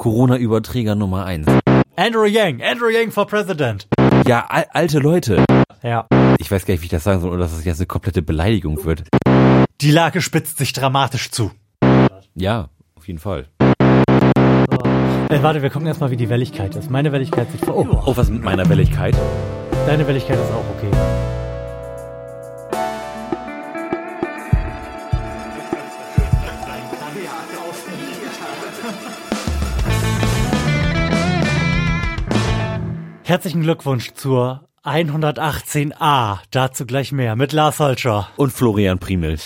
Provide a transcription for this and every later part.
Corona-Überträger Nummer eins. Andrew Yang, Andrew Yang for President. Ja, al alte Leute. Ja. Ich weiß gar nicht, wie ich das sagen soll, oder dass es jetzt eine komplette Beleidigung wird. Die Lage spitzt sich dramatisch zu. Ja, auf jeden Fall. Äh, warte, wir gucken erstmal, wie die Welligkeit ist. Meine Welligkeit sieht vor. Oh, Oh, was mit meiner Welligkeit? deine Welligkeit ist auch okay. Herzlichen Glückwunsch zur 118a. Dazu gleich mehr mit Lars Holscher. Und Florian Primel.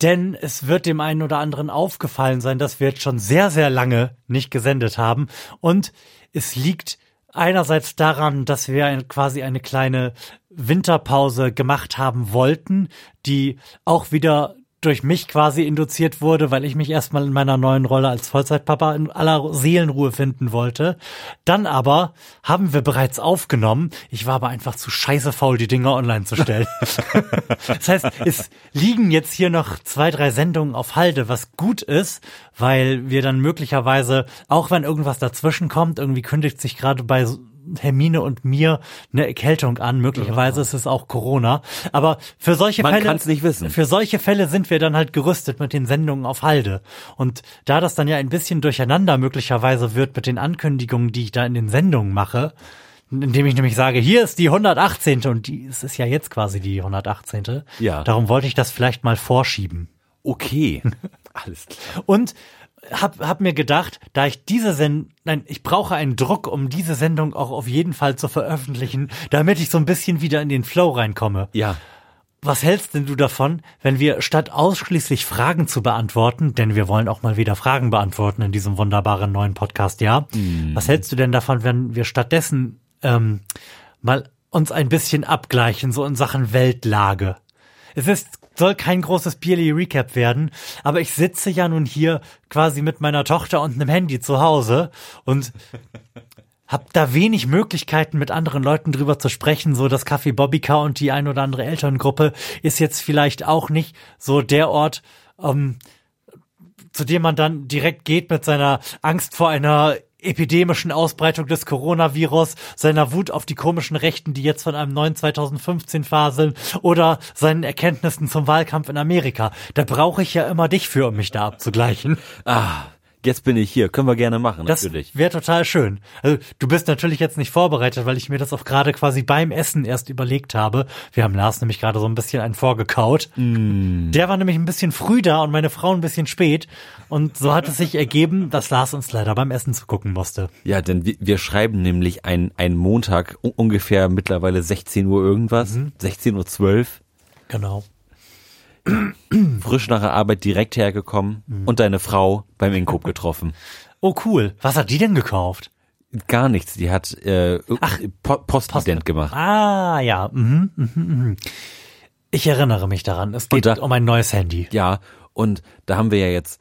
Denn es wird dem einen oder anderen aufgefallen sein, dass wir jetzt schon sehr, sehr lange nicht gesendet haben. Und es liegt einerseits daran, dass wir quasi eine kleine Winterpause gemacht haben wollten, die auch wieder durch mich quasi induziert wurde, weil ich mich erstmal in meiner neuen Rolle als Vollzeitpapa in aller Seelenruhe finden wollte. Dann aber haben wir bereits aufgenommen. Ich war aber einfach zu scheiße faul, die Dinger online zu stellen. das heißt, es liegen jetzt hier noch zwei, drei Sendungen auf Halde, was gut ist, weil wir dann möglicherweise, auch wenn irgendwas dazwischen kommt, irgendwie kündigt sich gerade bei Hermine und mir eine Erkältung an. Möglicherweise ist es auch Corona. Aber für solche Man Fälle, kann's nicht wissen. für solche Fälle sind wir dann halt gerüstet mit den Sendungen auf Halde. Und da das dann ja ein bisschen durcheinander möglicherweise wird mit den Ankündigungen, die ich da in den Sendungen mache, indem ich nämlich sage, hier ist die 118. und die, es ist ja jetzt quasi die 118. Ja. Darum wollte ich das vielleicht mal vorschieben. Okay. Alles klar. Und hab, hab mir gedacht, da ich diese Sendung, nein, ich brauche einen Druck, um diese Sendung auch auf jeden Fall zu veröffentlichen, damit ich so ein bisschen wieder in den Flow reinkomme. Ja. Was hältst denn du davon, wenn wir statt ausschließlich Fragen zu beantworten, denn wir wollen auch mal wieder Fragen beantworten in diesem wunderbaren neuen Podcast, ja? Was hältst du denn davon, wenn wir stattdessen ähm, mal uns ein bisschen abgleichen, so in Sachen Weltlage? Es ist, soll kein großes Bierly Recap werden, aber ich sitze ja nun hier quasi mit meiner Tochter und einem Handy zu Hause und hab da wenig Möglichkeiten, mit anderen Leuten drüber zu sprechen. So das Café Bobbycar und die ein oder andere Elterngruppe ist jetzt vielleicht auch nicht so der Ort, ähm, zu dem man dann direkt geht mit seiner Angst vor einer epidemischen Ausbreitung des Coronavirus, seiner Wut auf die komischen Rechten, die jetzt von einem neuen 2015 faseln oder seinen Erkenntnissen zum Wahlkampf in Amerika. Da brauche ich ja immer dich für, um mich da abzugleichen. Ah, jetzt bin ich hier. Können wir gerne machen, Das natürlich. wäre total schön. Also, du bist natürlich jetzt nicht vorbereitet, weil ich mir das auch gerade quasi beim Essen erst überlegt habe. Wir haben Lars nämlich gerade so ein bisschen einen vorgekaut. Mm. Der war nämlich ein bisschen früh da und meine Frau ein bisschen spät. Und so hat es sich ergeben, dass Lars uns leider beim Essen zugucken musste. Ja, denn wir, wir schreiben nämlich ein, ein Montag, ungefähr mittlerweile 16 Uhr irgendwas, 16.12 Uhr, Genau. frisch nach der Arbeit direkt hergekommen und deine Frau beim Inkop getroffen. Oh cool. Was hat die denn gekauft? Gar nichts, die hat äh, po Postident gemacht. Ah ja. Mhm, mhm, mhm. Ich erinnere mich daran. Es geht da- um ein neues Handy. Ja, und da haben wir ja jetzt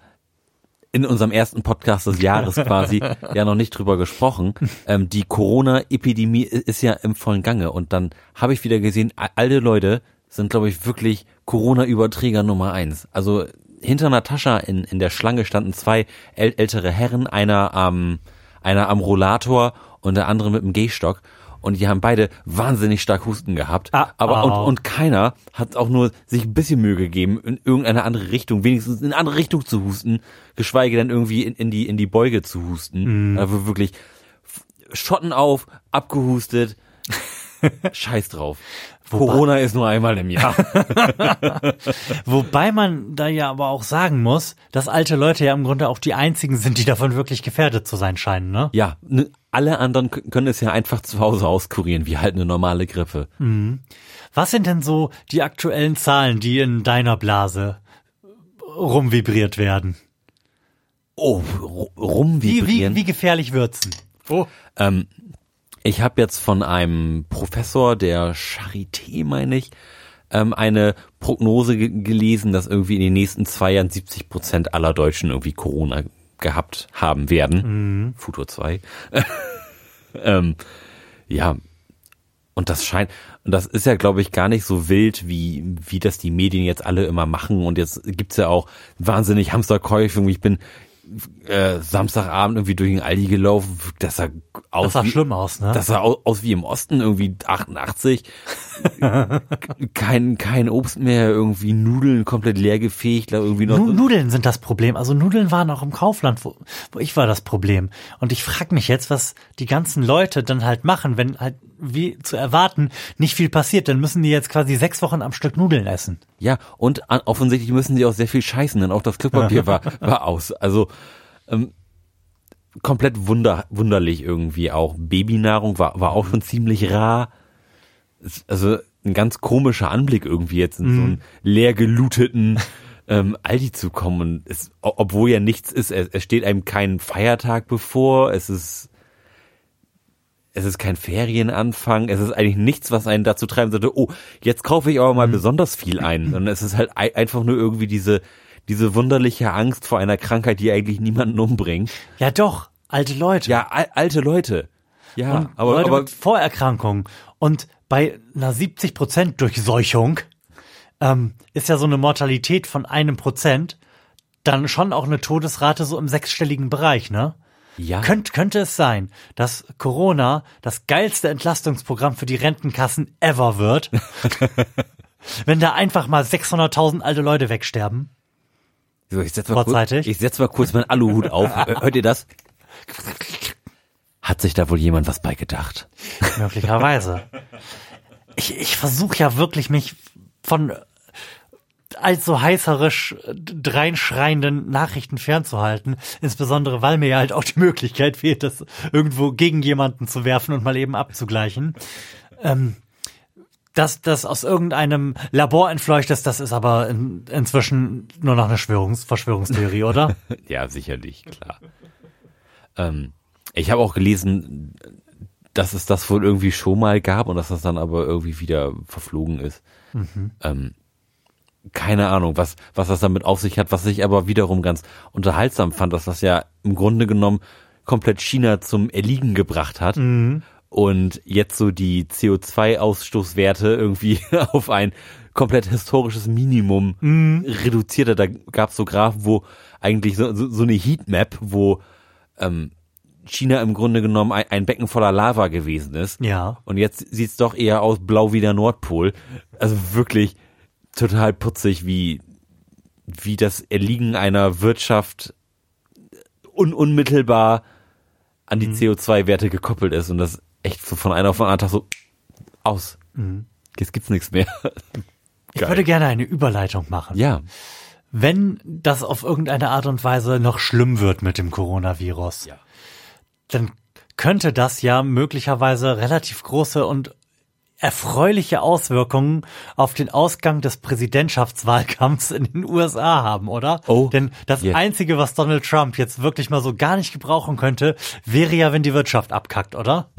in unserem ersten Podcast des Jahres quasi ja noch nicht drüber gesprochen. Ähm, die Corona-Epidemie ist ja im vollen Gange und dann habe ich wieder gesehen, a- alte Leute sind, glaube ich, wirklich Corona-Überträger Nummer eins. Also hinter Natascha in, in der Schlange standen zwei äl ältere Herren, einer am, einer am Rollator und der andere mit dem Gehstock. Und die haben beide wahnsinnig stark Husten gehabt. Ah, aber und, au. und keiner hat auch nur sich ein bisschen Mühe gegeben, in irgendeine andere Richtung, wenigstens in eine andere Richtung zu husten, geschweige denn irgendwie in, in die in die Beuge zu husten. Mhm. Also wirklich Schotten auf, abgehustet. Scheiß drauf. Corona ist nur einmal im Jahr. Wobei man da ja aber auch sagen muss, dass alte Leute ja im Grunde auch die einzigen sind, die davon wirklich gefährdet zu sein scheinen, ne? ja, ne, alle anderen können es ja einfach zu Hause auskurieren, wie halt eine normale Grippe. Was sind denn so die aktuellen Zahlen, die in deiner Blase rumvibriert werden? Oh, ru- Wie, rumvibrieren. wie, wie gefährlich wird's denn? Oh. Ähm, ich habe jetzt von einem Professor der Charité, meine ich, ähm, eine Prognose ge gelesen, dass irgendwie in den nächsten zwei Jahren 70 Prozent aller Deutschen irgendwie Corona gehabt haben werden. Futur 2. ähm, ja, und das scheint, und das ist ja, glaube ich, gar nicht so wild, wie, wie das die Medien jetzt alle immer machen. Und jetzt gibt's ja auch wahnsinnig Hamsterkäufe. Ich bin äh, Samstagabend irgendwie durch den Aldi gelaufen, das sah aus Das sah wie, schlimm aus, ne? das sah aus, aus wie im Osten, irgendwie 88. kein, kein Obst mehr, irgendwie Nudeln komplett leer gefegt, da irgendwie noch. Nu Nudeln sind das Problem. Also Nudeln waren auch im Kaufland, wo, wo ich war das Problem. Und ich frage mich jetzt, was die ganzen Leute dann halt machen, wenn halt, wie zu erwarten, nicht viel passiert. Dann müssen die jetzt quasi sechs Wochen am Stück Nudeln essen. Ja, und an, offensichtlich müssen sie auch sehr viel scheißen, denn auch das Klopapier war, war aus. Also ähm, komplett wunder, wunderlich irgendwie auch. Babynahrung war, war auch schon ziemlich rar. Also ein ganz komischer Anblick irgendwie jetzt in so einen leer geluteten ähm, Aldi zu kommen. Und es, obwohl ja nichts ist, es, es steht einem kein Feiertag bevor, es ist es ist kein Ferienanfang, es ist eigentlich nichts, was einen dazu treiben sollte, oh, jetzt kaufe ich aber mal besonders viel ein. Sondern es ist halt ei- einfach nur irgendwie diese, diese wunderliche Angst vor einer Krankheit, die eigentlich niemanden umbringt. Ja doch, alte Leute. Ja, al alte Leute. Ja, und aber, Leute aber mit Vorerkrankungen. Und bei einer 70 Prozent Durchseuchung ähm, ist ja so eine Mortalität von einem Prozent dann schon auch eine Todesrate so im sechsstelligen Bereich, ne? ja, Könnt, könnte es sein, dass Corona das geilste Entlastungsprogramm für die Rentenkassen ever wird? Wenn da einfach mal 600.000 alte Leute wegsterben? So, ich setz mal kurz, vorzeitig? ich setz mal kurz meinen Aluhut auf. Hört ihr das? Hat sich da wohl jemand was beigedacht? Möglicherweise. Ich, ich versuche ja wirklich mich von allzu heißerisch dreinschreienden Nachrichten fernzuhalten. Insbesondere, weil mir ja halt auch die Möglichkeit fehlt, das irgendwo gegen jemanden zu werfen und mal eben abzugleichen. Ähm, dass das aus irgendeinem Labor entfleucht ist, das ist aber in, inzwischen nur noch eine Schwörungs Verschwörungstheorie, oder? Ja, sicherlich, klar. Ähm, ich habe auch gelesen, dass es das wohl irgendwie schon mal gab und dass das dann aber irgendwie wieder verflogen ist. Ähm, keine Ahnung, was, was das damit auf sich hat, was ich aber wiederum ganz unterhaltsam fand, dass das ja im Grunde genommen komplett China zum Erliegen gebracht hat und jetzt so die CO2-Ausstoßwerte irgendwie auf ein komplett historisches Minimum reduziert hat. Da gab es so Graphen, wo eigentlich so, so, so eine Heatmap, wo ähm, China im Grunde genommen ein, ein Becken voller Lava gewesen ist. Ja. Und jetzt sieht's doch eher aus blau wie der Nordpol. Also wirklich total putzig, wie, wie das Erliegen einer Wirtschaft un unmittelbar an die CO2-Werte gekoppelt ist und das echt so von einer auf den anderen Tag so aus. Jetzt gibt's nichts mehr. Ich würde gerne eine Überleitung machen. Ja, wenn das auf irgendeine Art und Weise noch schlimm wird mit dem Coronavirus, Ja. dann könnte das ja möglicherweise relativ große und erfreuliche Auswirkungen auf den Ausgang des Präsidentschaftswahlkampfs in den USA haben, oder? Oh, Denn das jetzt. Einzige, was Donald Trump jetzt wirklich mal so gar nicht gebrauchen könnte, wäre ja, wenn die Wirtschaft abkackt, oder?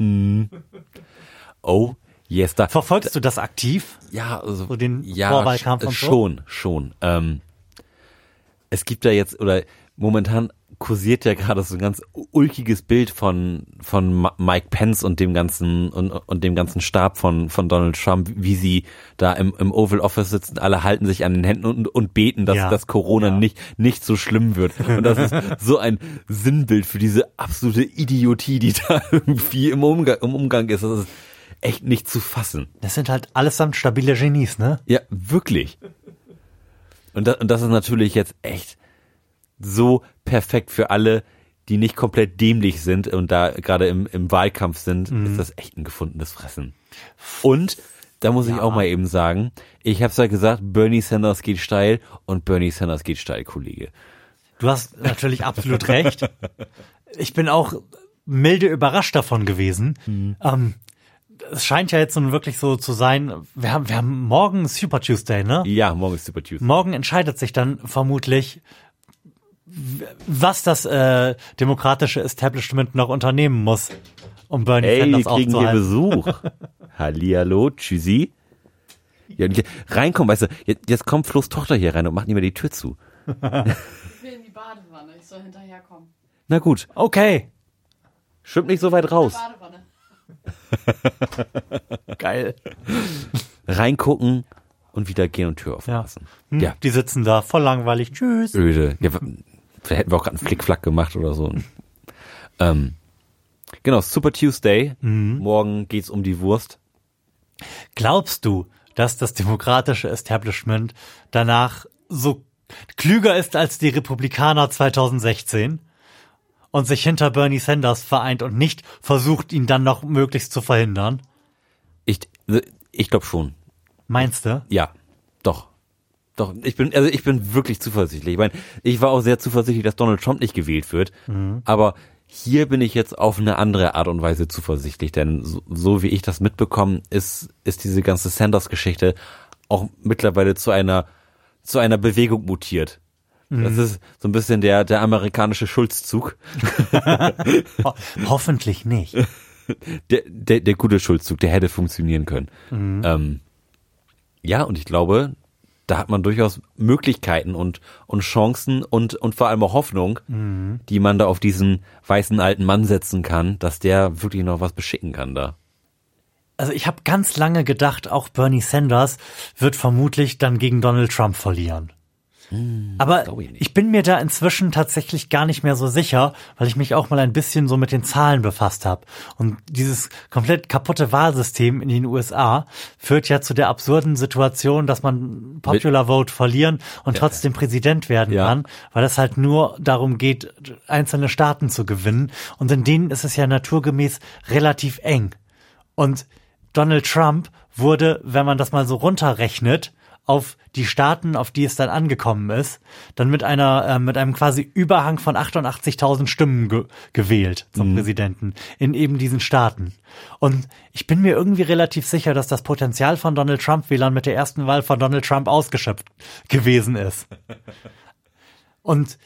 oh, yes, da. Verfolgst du das aktiv? Ja, also, So den ja, Vorwahlkampf und so? schon, schon. Ähm, es gibt da jetzt, oder momentan kursiert ja gerade so ein ganz ulkiges Bild von, von Mike Pence und dem ganzen, und, und dem ganzen Stab von, von Donald Trump, wie sie da im, im Oval Office sitzen, alle halten sich an den Händen und, und beten, dass, Ja, dass Corona ja. nicht, nicht so schlimm wird. Und das ist so ein Sinnbild für diese absolute Idiotie, die da irgendwie im Umgang, im Umgang ist. Das ist echt nicht zu fassen. Das sind halt allesamt stabile Genies, ne? Ja, wirklich. Und das, und das ist natürlich jetzt echt so perfekt für alle, die nicht komplett dämlich sind und da gerade im, im Wahlkampf sind, ist das echt ein gefundenes Fressen. Und da muss ich auch mal eben sagen, ich habe ja gesagt, Bernie Sanders geht steil und Bernie Sanders geht steil, Kollege. Du hast natürlich absolut recht. Ich bin auch milde überrascht davon gewesen. Ähm, es scheint ja jetzt nun wirklich so zu sein, wir haben, wir haben morgen Super Tuesday, ne? Ja, morgen ist Super Tuesday. Morgen entscheidet sich dann vermutlich, was das äh, demokratische Establishment noch unternehmen muss, um Bernie Ey, wir Sanders kriegen hier. Besuch. Hallihallo, tschüssi. Ja, reinkommen, weißt du, jetzt, jetzt kommt Flo's Tochter hier rein und macht nicht mehr die Tür zu. Ich will in die Badewanne. Ich soll hinterherkommen. Na gut, Okay, schwimmt nicht so weit raus. Badewanne. geil. reingucken und wieder gehen und Tür Ja. aufpassen. Hm, Ja. Die sitzen da, voll langweilig. Tschüss. Öde. Ja, Vielleicht hätten wir auch gerade einen Flickflack gemacht oder so. ähm, genau, Super Tuesday. Morgen geht's um die Wurst. Glaubst du, dass das demokratische Establishment danach so klüger ist als die Republikaner 2016 und sich hinter Bernie Sanders vereint und nicht versucht, ihn dann noch möglichst zu verhindern? Ich, ich glaube schon. Meinst du? Ja, doch. Doch, ich bin, also ich bin wirklich zuversichtlich. Ich meine, ich war auch sehr zuversichtlich, dass Donald Trump nicht gewählt wird. Aber hier bin ich jetzt auf eine andere Art und Weise zuversichtlich, denn so, so wie ich das mitbekomme, ist, ist diese ganze Sanders-Geschichte auch mittlerweile zu einer, zu einer Bewegung mutiert. Das ist so ein bisschen der, der amerikanische Schulzzug. Ho hoffentlich nicht. der, der, der gute Schulzzug, der hätte funktionieren können. Ähm, ja, und ich glaube, da hat man durchaus Möglichkeiten und, und Chancen und, und vor allem auch Hoffnung, die man da auf diesen weißen alten Mann setzen kann, dass der wirklich noch was beschicken kann da. Also ich habe ganz lange gedacht, auch Bernie Sanders wird vermutlich dann gegen Donald Trump verlieren. Aber glaub ich ich bin mir da inzwischen tatsächlich gar nicht mehr so sicher, weil ich mich auch mal ein bisschen so mit den Zahlen befasst habe. Und dieses komplett kaputte Wahlsystem in den USA führt ja zu der absurden Situation, dass man Popular Vote verlieren und trotzdem Präsident werden Ja. kann, weil es halt nur darum geht, einzelne Staaten zu gewinnen. Und in denen ist es ja naturgemäß relativ eng. Und Donald Trump wurde, wenn man das mal so runterrechnet, auf die Staaten, auf die es dann angekommen ist, dann mit einer äh, mit einem quasi Überhang von 88.000 Stimmen ge gewählt zum Präsidenten in eben diesen Staaten. Und ich bin mir irgendwie relativ sicher, dass das Potenzial von Donald Trump Wählern mit der ersten Wahl von Donald Trump ausgeschöpft gewesen ist. Und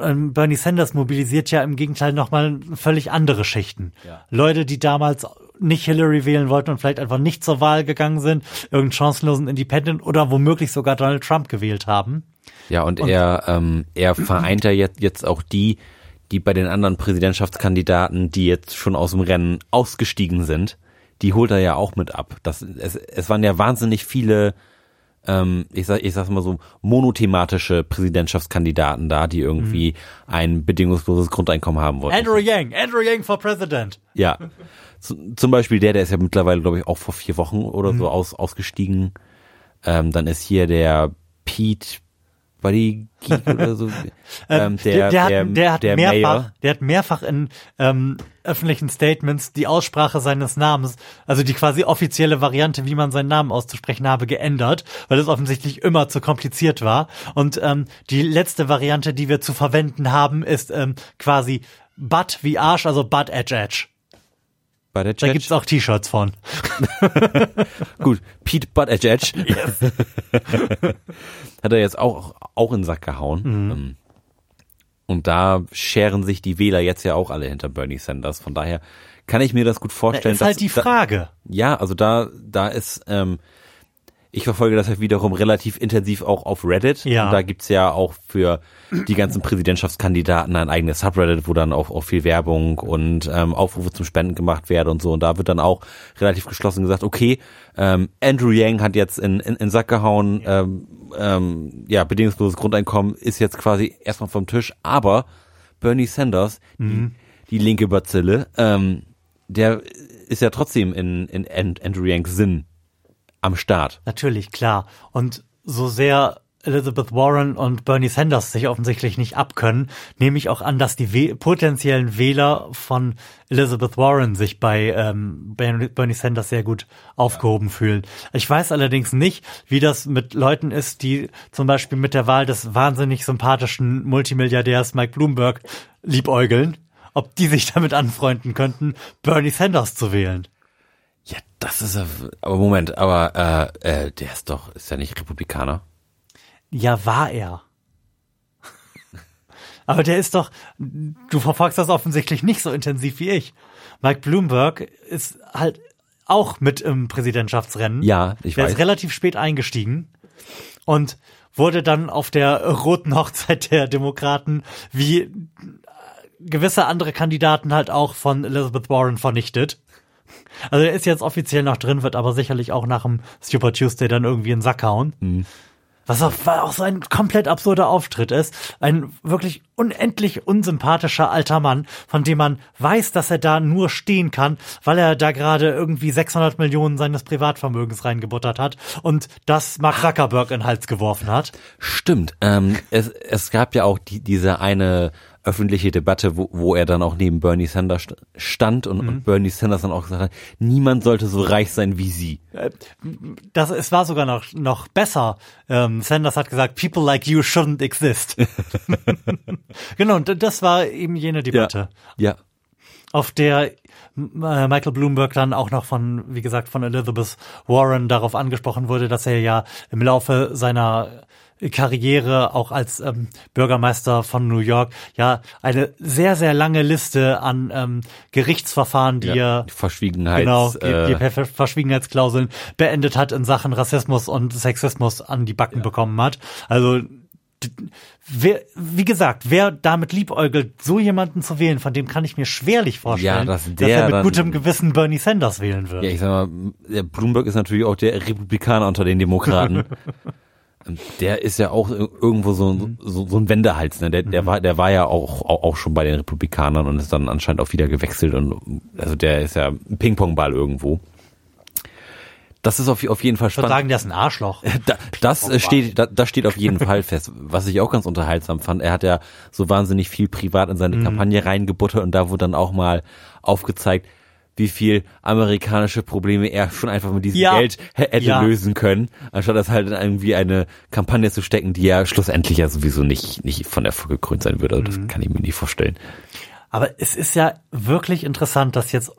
ähm, Bernie Sanders mobilisiert ja im Gegenteil nochmal völlig andere Schichten. Ja. Leute, die damals nicht Hillary wählen wollten und vielleicht einfach nicht zur Wahl gegangen sind, irgendeinen chancenlosen Independent oder womöglich sogar Donald Trump gewählt haben. Ja, und, er, ähm, er vereint ja jetzt, jetzt auch die, die bei den anderen Präsidentschaftskandidaten, die jetzt schon aus dem Rennen ausgestiegen sind, die holt er ja auch mit ab. Das, es, es waren ja wahnsinnig viele, ähm, ich sag, ich sag's mal so, monothematische Präsidentschaftskandidaten da, die irgendwie ein bedingungsloses Grundeinkommen haben wollten. Andrew Yang, Andrew Yang for President. Ja. Zum Beispiel der, der ist ja mittlerweile, glaube ich, auch vor vier Wochen oder so aus, ausgestiegen. Ähm, dann ist hier der Pete Buddy oder so. ähm, der, der, der, hat, der hat der mehrfach, Mayor. der hat mehrfach in ähm, öffentlichen Statements die Aussprache seines Namens, also die quasi offizielle Variante, wie man seinen Namen auszusprechen habe, geändert, weil es offensichtlich immer zu kompliziert war. Und ähm, die letzte Variante, die wir zu verwenden haben, ist ähm, quasi Butt wie Arsch, also Butt Edge Edge. Bei der Da Chat. gibt's auch T-Shirts von. Gut, Pete Butt Edge Edge. Hat er jetzt auch, auch in den Sack gehauen. Mhm. Ähm, Und da scheren sich die Wähler jetzt ja auch alle hinter Bernie Sanders. Von daher kann ich mir das gut Da vorstellen. ist halt die da- Frage. Ja, also da, da ist, ähm, ich verfolge das halt wiederum relativ intensiv auch auf Reddit. Ja. Und da gibt's ja auch für die ganzen Präsidentschaftskandidaten ein eigenes Subreddit, wo dann auch, auch viel Werbung und ähm, Aufrufe zum Spenden gemacht werden und so. Und da wird dann auch relativ geschlossen gesagt, okay, ähm, Andrew Yang hat jetzt in, in, in Sack gehauen, ähm, ähm, ja, bedingungsloses Grundeinkommen ist jetzt quasi erstmal vom Tisch, aber Bernie Sanders, die, die linke Bazille, ähm, der ist ja trotzdem in, in And- Andrew Yanks Sinn am Start. Natürlich, klar. Und so sehr Elizabeth Warren und Bernie Sanders sich offensichtlich nicht abkönnen, nehme ich auch an, dass die We potenziellen Wähler von Elizabeth Warren sich bei ähm, Bernie Bernie Sanders sehr gut aufgehoben fühlen. Ich weiß allerdings nicht, wie das mit Leuten ist, die zum Beispiel mit der Wahl des wahnsinnig sympathischen Multimilliardärs Mike Bloomberg liebäugeln, ob die sich damit anfreunden könnten, Bernie Sanders zu wählen. Ja, das ist ja, aber Moment, aber äh, äh, der ist doch, ist ja nicht Republikaner. Ja, war er. Aber der ist doch, du verfolgst das offensichtlich nicht so intensiv wie ich. Mike Bloomberg ist halt auch mit im Präsidentschaftsrennen. Ja, ich Der weiß. ist relativ spät eingestiegen und wurde dann auf der roten Hochzeit der Demokraten wie gewisse andere Kandidaten halt auch von Elizabeth Warren vernichtet. Also er ist jetzt offiziell noch drin, wird aber sicherlich auch nach dem Super Tuesday dann irgendwie in den Sack hauen. Was auch, auch so ein komplett absurder Auftritt ist. Ein wirklich unendlich unsympathischer alter Mann, von dem man weiß, dass er da nur stehen kann, weil er da gerade irgendwie 600 Millionen seines Privatvermögens reingebuttert hat und das Mark Zuckerberg in den Hals geworfen hat. Stimmt. Ähm, es, es gab ja auch die, diese eine öffentliche Debatte, wo, wo er dann auch neben Bernie Sanders st- stand und, und Bernie Sanders dann auch gesagt hat, niemand sollte so reich sein wie sie. Das, es war sogar noch, noch besser. Ähm, Sanders hat gesagt, people like you shouldn't exist. genau, und das war eben jene Debatte. Ja. auf der äh, Michael Bloomberg dann auch noch von, wie gesagt, von Elizabeth Warren darauf angesprochen wurde, dass er ja im Laufe seiner Karriere auch als ähm, Bürgermeister von New York ja eine sehr, sehr lange Liste an ähm, Gerichtsverfahren, die ja. er Verschwiegenheits, genau, die, die äh, Ver- Verschwiegenheitsklauseln beendet hat in Sachen Rassismus und Sexismus an die Backen bekommen hat. Also wer, wie gesagt, wer damit liebäugelt, so jemanden zu wählen, von dem kann ich mir schwerlich vorstellen, Ja, dass dass er mit dann- gutem Gewissen Bernie Sanders wählen wird. ja, ich sag mal, der Bloomberg ist natürlich auch der Republikaner unter den Demokraten. Der ist ja auch irgendwo so, so, so ein Wendehals, ne? Der, der war, der war ja auch, auch, auch schon bei den Republikanern und ist dann anscheinend auch wieder gewechselt und, also der ist ja ein Ping-Pong-Ball irgendwo. Das ist auf, auf jeden Fall Ich würde spannend. sagen, der ist ein Arschloch. Da, das steht, da, das steht auf jeden Fall fest. Was ich auch ganz unterhaltsam fand, er hat ja so wahnsinnig viel privat in Mhm. seine Kampagne reingebuttert und da wurde dann auch mal aufgezeigt, wie viel amerikanische Probleme er schon einfach mit diesem Ja. Geld hä- hätte Ja. lösen können, anstatt das halt in irgendwie eine Kampagne zu stecken, die ja schlussendlich ja sowieso nicht, nicht von Erfolg gekrönt sein würde. Also Mhm. Das kann ich mir nicht vorstellen. Aber es ist ja wirklich interessant, dass jetzt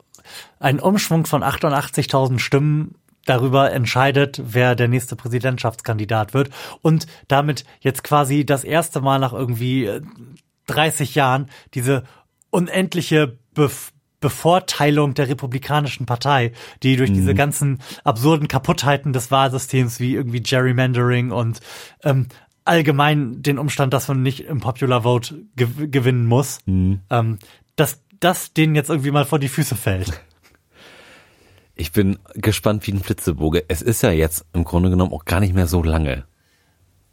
ein Umschwung von 88.000 Stimmen darüber entscheidet, wer der nächste Präsidentschaftskandidat wird und damit jetzt quasi das erste Mal nach irgendwie äh, 30 Jahren diese unendliche Bef Bevorteilung der Republikanischen Partei, die durch diese ganzen absurden Kaputtheiten des Wahlsystems wie irgendwie Gerrymandering und ähm, allgemein den Umstand, dass man nicht im Popular Vote gew gewinnen muss, ähm, dass das denen jetzt irgendwie mal vor die Füße fällt. Ich bin gespannt wie ein Flitzeboge. Es ist ja jetzt im Grunde genommen auch gar nicht mehr so lange.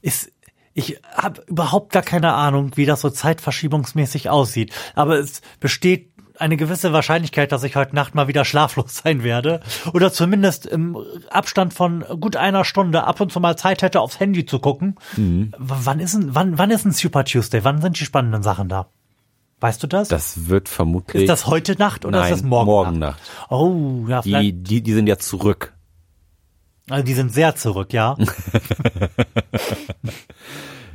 Ist, ich habe überhaupt gar keine Ahnung, wie das so zeitverschiebungsmäßig aussieht. Aber es besteht eine gewisse Wahrscheinlichkeit, dass ich heute Nacht mal wieder schlaflos sein werde. Oder zumindest im Abstand von gut einer Stunde ab und zu mal Zeit hätte, aufs Handy zu gucken. W- Wann ist ein, wann, wann ist ein Super Tuesday? Wann sind die spannenden Sachen da? Weißt du das? Das wird vermutlich. ist das heute Nacht oder Nein, ist das morgen, morgen Nacht? Nacht. Oh, ja, vielleicht. Die, die, die sind ja zurück. Also die sind sehr zurück, ja.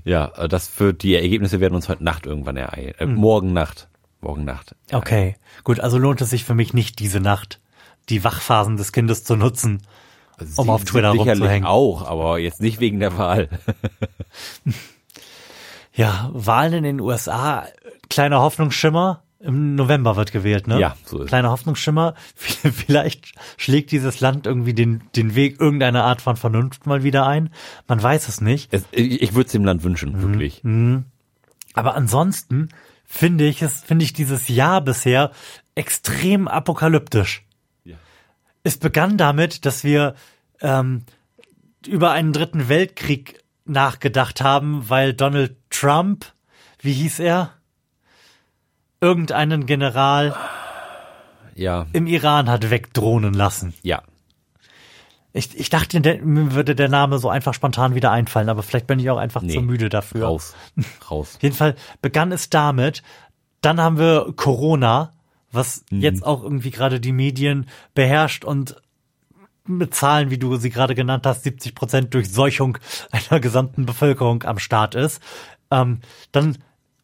Ja, das wird, die Ergebnisse werden uns heute Nacht irgendwann ereilen. Äh, Morgen Nacht. Morgen Nacht. Okay, gut, also lohnt es sich für mich nicht diese Nacht, die Wachphasen des Kindes zu nutzen, um Sie- auf Twitter sicherlich rumzuhängen. auch, aber jetzt nicht wegen der Wahl. Ja, Wahlen in den USA, kleiner Hoffnungsschimmer. Im November wird gewählt, ne? Ja, so ist es. Kleiner Hoffnungsschimmer. Vielleicht schlägt dieses Land irgendwie den, den Weg irgendeiner Art von Vernunft mal wieder ein. Man weiß es nicht. Es, ich würde es dem Land Mhm. wünschen, wirklich. Aber ansonsten finde ich es, finde ich dieses Jahr bisher extrem apokalyptisch. Ja. Es begann damit, dass wir ähm, über einen dritten Weltkrieg nachgedacht haben, weil Donald Trump, wie hieß er? Irgendeinen General Ja, im Iran hat wegdrohnen lassen. ja. Ich, ich dachte, der, mir würde der Name so einfach spontan wieder einfallen, aber vielleicht bin ich auch einfach Nee, zu müde dafür. Raus. Raus. Auf jeden Fall begann es damit. Dann haben wir Corona, was Mhm. jetzt auch irgendwie gerade die Medien beherrscht und mit Zahlen, wie du sie gerade genannt hast, 70 Prozent Durchseuchung einer gesamten Bevölkerung am Start ist. Ähm, dann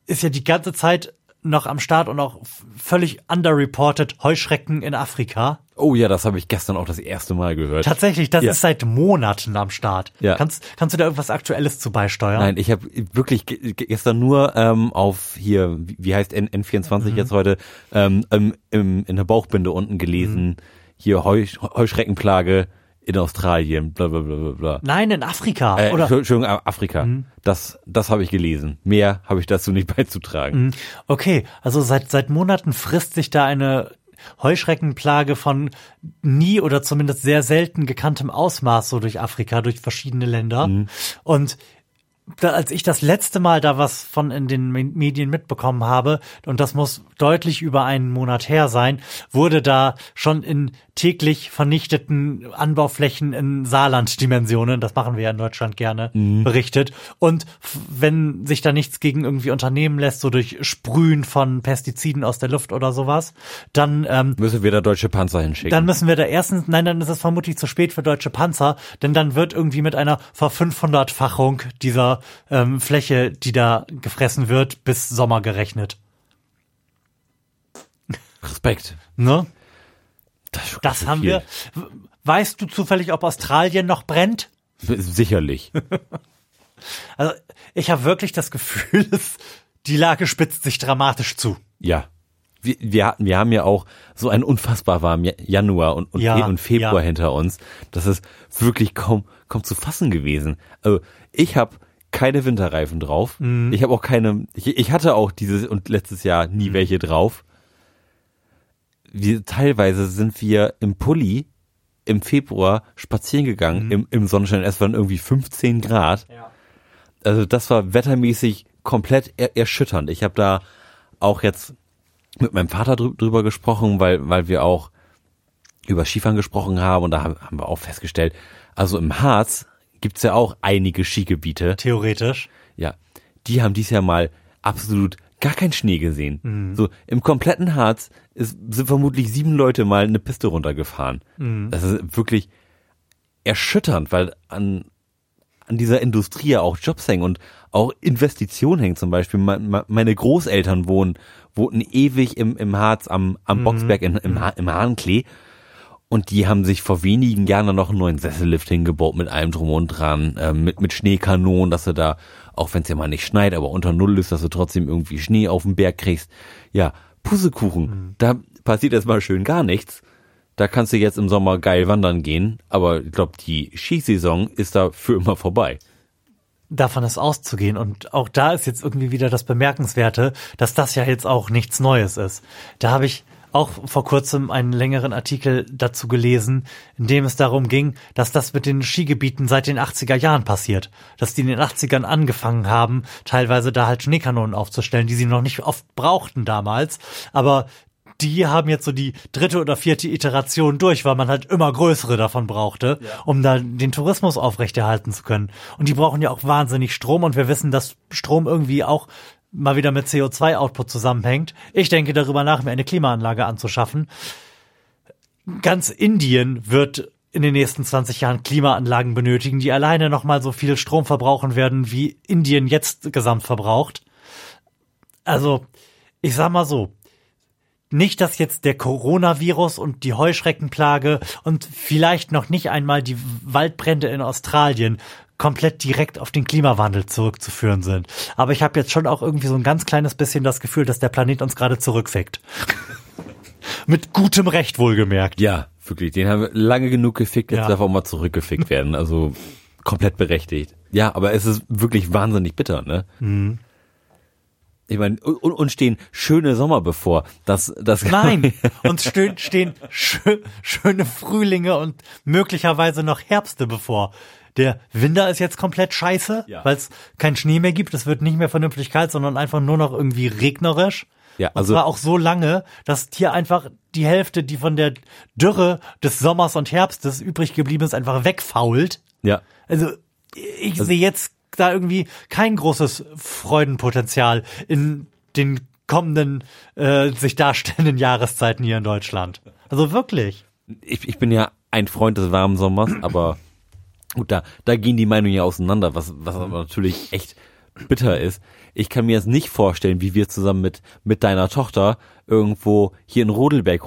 ist ja die ganze Zeit noch am Start und auch völlig underreported Heuschrecken in Afrika. Oh ja, das habe ich gestern auch das erste Mal gehört. Tatsächlich, das Ja. ist seit Monaten am Start. Ja. Kannst, kannst du da irgendwas Aktuelles zu beisteuern? Nein, ich habe wirklich ge- ge- gestern nur ähm, auf hier, wie heißt N N24 Mhm. jetzt heute, ähm, im, im, in der Bauchbinde unten gelesen, Mhm. hier Heu, Heuschreckenplage in Australien, bla bla bla bla bla. Nein, in Afrika. Äh, oder? Mhm. Entschuldigung, Afrika. Das, das habe ich gelesen. Mehr habe ich dazu nicht beizutragen. Okay, also seit seit Monaten frisst sich da eine Heuschreckenplage von nie oder zumindest sehr selten gekanntem Ausmaß so durch Afrika, durch verschiedene Länder. Und da, als ich das letzte Mal da was von in den Me- Medien mitbekommen habe, und das muss deutlich über einen Monat her sein, wurde da schon in täglich vernichteten Anbauflächen in Saarland-Dimensionen, das machen wir ja in Deutschland gerne, berichtet. Und wenn sich da nichts gegen irgendwie unternehmen lässt, so durch Sprühen von Pestiziden aus der Luft oder sowas, dann ähm, Müssen wir da deutsche Panzer hinschicken. dann müssen wir da erstens, nein, dann ist es vermutlich zu spät für deutsche Panzer, denn dann wird irgendwie mit einer Ver-500-Fachung dieser ähm, Fläche, die da gefressen wird, bis Sommer gerechnet. Respekt. Ne? Das, Das haben viel. wir. Weißt du zufällig, ob Australien noch brennt? Sicherlich. Also ich habe wirklich das Gefühl, es- die Lage spitzt sich dramatisch zu. Ja. Wir, wir, hatten, wir haben ja auch so einen unfassbar warmen Ja- Januar und, und, Ja, und Februar ja. hinter uns. Das ist wirklich kaum, kaum zu fassen gewesen. Also ich habe keine Winterreifen drauf. Mhm. Ich habe auch keine, ich, ich hatte auch dieses und letztes Jahr nie Mhm. welche drauf. Wir, teilweise sind wir im Pulli im Februar spazieren gegangen, Mhm. im, im Sonnenschein. Es waren irgendwie 15 Grad. Also das war wettermäßig komplett er erschütternd. Ich habe da auch jetzt mit meinem Vater drü drüber gesprochen, weil, weil wir auch über Skifahren gesprochen haben und da haben, haben wir auch festgestellt, also im Harz gibt's ja auch einige Skigebiete, Theoretisch. ja, die haben dies Jahr mal absolut gar keinen Schnee gesehen. Mhm. So, im kompletten Harz ist, sind vermutlich sieben Leute mal eine Piste runtergefahren. Mhm. Das ist wirklich erschütternd, weil an, an dieser Industrie ja auch Jobs hängen und auch Investitionen hängen. Zum Beispiel me- me- meine Großeltern wohnen, wohnten ewig im, im Harz am, am Boxberg in, im, Ha- im Hahnklee. Und die haben sich vor wenigen Jahren noch einen neuen Sessellift hingebaut mit allem drum und dran, ähm, mit, mit Schneekanonen, dass du da, auch wenn es ja mal nicht schneit, aber unter Null ist, dass du trotzdem irgendwie Schnee auf den Berg kriegst. Ja, Pussekuchen, da passiert erstmal schön gar nichts. Da kannst du jetzt im Sommer geil wandern gehen, aber ich glaube, die Skisaison ist da für immer vorbei. davon ist auszugehen. Und auch da ist jetzt irgendwie wieder das Bemerkenswerte, dass das ja jetzt auch nichts Neues ist. Da habe ich auch vor kurzem einen längeren Artikel dazu gelesen, in dem es darum ging, dass das mit den Skigebieten seit den 80er Jahren passiert. Dass die in den 80ern angefangen haben, teilweise da halt Schneekanonen aufzustellen, die sie noch nicht oft brauchten damals. Aber die haben jetzt so die dritte oder vierte Iteration durch, weil man halt immer größere davon brauchte, um da den Tourismus aufrechterhalten zu können. Und die brauchen ja auch wahnsinnig Strom und wir wissen, dass Strom irgendwie auch mal wieder mit CO2-Output zusammenhängt. Ich denke darüber nach, mir eine Klimaanlage anzuschaffen. Ganz Indien wird in den nächsten 20 Jahren Klimaanlagen benötigen, die alleine nochmal so viel Strom verbrauchen werden, wie Indien jetzt gesamt verbraucht. Also, ich sag mal so, nicht, dass jetzt der Coronavirus und die Heuschreckenplage und vielleicht noch nicht einmal die Waldbrände in Australien komplett direkt auf den Klimawandel zurückzuführen sind. Aber ich habe jetzt schon auch irgendwie so ein ganz kleines bisschen das Gefühl, dass der Planet uns gerade zurückfickt. Mit gutem Recht wohlgemerkt. Ja, wirklich. Den haben wir lange genug gefickt, jetzt Ja. darf auch mal zurückgefickt werden. Also komplett berechtigt. Ja, aber es ist wirklich wahnsinnig bitter, ne? Mhm. Ich meine, und, und stehen schöne Sommer bevor. Das, das Nein, uns stehen, stehen schö schöne Frühlinge und möglicherweise noch Herbste bevor. Der Winter ist jetzt komplett scheiße, Ja. weil es keinen Schnee mehr gibt. Es wird nicht mehr vernünftig kalt, sondern einfach nur noch irgendwie regnerisch. Ja, und also- zwar auch so lange, dass hier einfach die Hälfte, die von der Dürre des Sommers und Herbstes übrig geblieben ist, einfach wegfault. ja, Also ich sehe jetzt da irgendwie kein großes Freudenpotenzial in den kommenden äh, sich darstellenden Jahreszeiten hier in Deutschland. Also wirklich. ich, ich bin ja ein Freund des warmen Sommers, aber gut, da, da gehen die Meinungen ja auseinander, was, was aber natürlich echt bitter ist. Ich kann mir jetzt nicht vorstellen, wie wir zusammen mit, mit deiner Tochter irgendwo hier in Rodelberg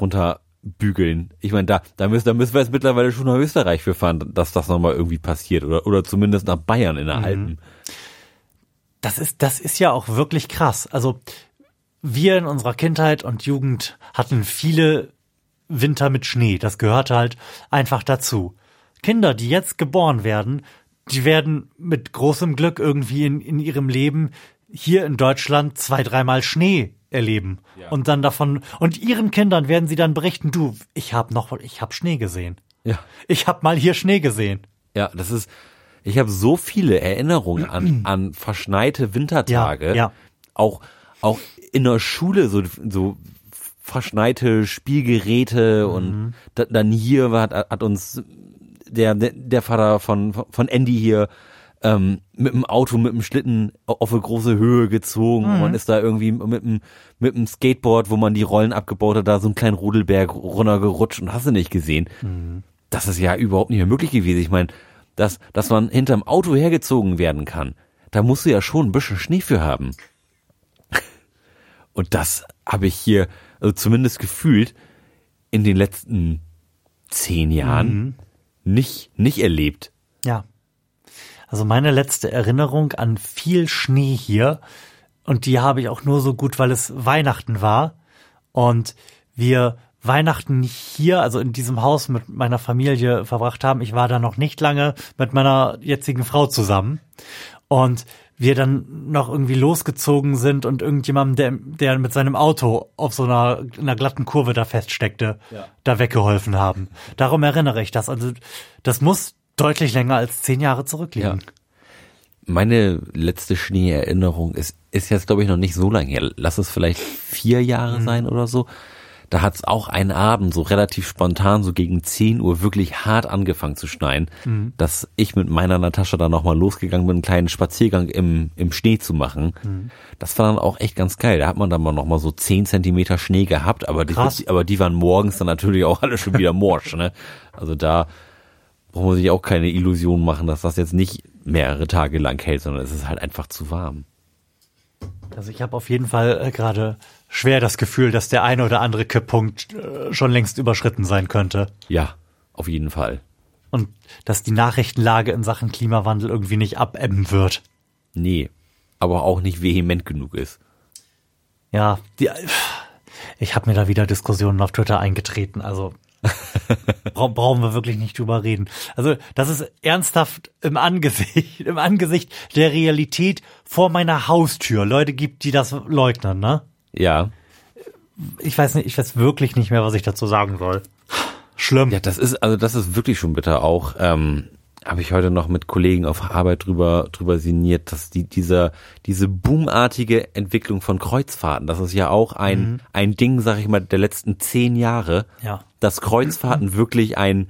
runterbügeln. Ich meine, da, da müssen, da müssen wir jetzt mittlerweile schon nach Österreich für fahren, dass das nochmal irgendwie passiert oder, oder zumindest nach Bayern in der Alpen. Das ist, das ist ja auch wirklich krass. Also wir in unserer Kindheit und Jugend hatten viele Winter mit Schnee. Das gehörte halt einfach dazu. Kinder, die jetzt geboren werden, die werden mit großem Glück irgendwie in, in ihrem Leben hier in Deutschland zwei, dreimal Schnee erleben Ja. und dann davon und ihren Kindern werden sie dann berichten, du, ich habe noch ich habe Schnee gesehen. Ja. Ich habe mal hier Schnee gesehen. Ja, das ist, ich habe so viele Erinnerungen an, an verschneite Wintertage. Ja, ja. Auch, auch in der Schule so, so verschneite Spielgeräte und da, dann hier hat, hat uns der, der, der Vater von, von Andy hier ähm, mit dem Auto, mit dem Schlitten auf eine große Höhe gezogen. Man ist da irgendwie mit dem, mit dem Skateboard, wo man die Rollen abgebaut hat, da so einen kleinen Rudelberg runtergerutscht und hast du nicht gesehen das ist ja überhaupt nicht mehr möglich gewesen. Ich meine, dass, dass man hinterm Auto hergezogen werden kann, da musst du ja schon ein bisschen Schnee für haben. Und das habe ich hier, also zumindest gefühlt, in den letzten zehn Jahren nicht, nicht erlebt. Ja. Also meine letzte Erinnerung an viel Schnee hier, und die habe ich auch nur so gut, weil es Weihnachten war und wir Weihnachten hier, also in diesem Haus mit meiner Familie verbracht haben. Ich war da noch nicht lange mit meiner jetzigen Frau zusammen und wir dann noch irgendwie losgezogen sind und irgendjemandem, der, der mit seinem Auto auf so einer, einer glatten Kurve da feststeckte, da weggeholfen haben. Darum erinnere ich das. Also das muss deutlich länger als zehn Jahre zurückliegen. Meine letzte Schneeerinnerung ist, ist jetzt, glaube ich, noch nicht so lange her. Lass es vielleicht vier Jahre sein oder so. Da hat es auch einen Abend so relativ spontan, so gegen 10 Uhr, wirklich hart angefangen zu schneien, dass ich mit meiner Natascha dann nochmal losgegangen bin, einen kleinen Spaziergang im, im Schnee zu machen. Das war dann auch echt ganz geil. Da hat man dann mal nochmal so 10 Zentimeter Schnee gehabt, aber die, aber die waren morgens dann natürlich auch alle schon wieder morsch. Ne? Also da braucht man sich auch keine Illusion machen, dass das jetzt nicht mehrere Tage lang hält, sondern es ist halt einfach zu warm. Also ich habe auf jeden Fall äh, gerade schwer das Gefühl, dass der eine oder andere Kipppunkt äh, schon längst überschritten sein könnte. Ja, auf jeden Fall. Und dass die Nachrichtenlage in Sachen Klimawandel irgendwie nicht abebben wird. Nee, aber auch nicht vehement genug ist. Ja, die, ich habe mir da wieder Diskussionen auf Twitter eingetreten. Also bra brauchen wir wirklich nicht drüber reden. Also das ist ernsthaft im Angesicht, im Angesicht der Realität vor meiner Haustür Leute gibt, die das leugnen. Ne? Ja. Ich weiß nicht, ich weiß wirklich nicht mehr, was ich dazu sagen soll. Schlimm. Ja, das ist, also das ist wirklich schon bitter auch. Ähm, habe ich heute noch mit Kollegen auf Arbeit drüber, drüber sinniert, dass die, dieser, diese boomartige Entwicklung von Kreuzfahrten, das ist ja auch ein, ein Ding, sag ich mal, der letzten zehn Jahre, Ja. dass Kreuzfahrten wirklich ein,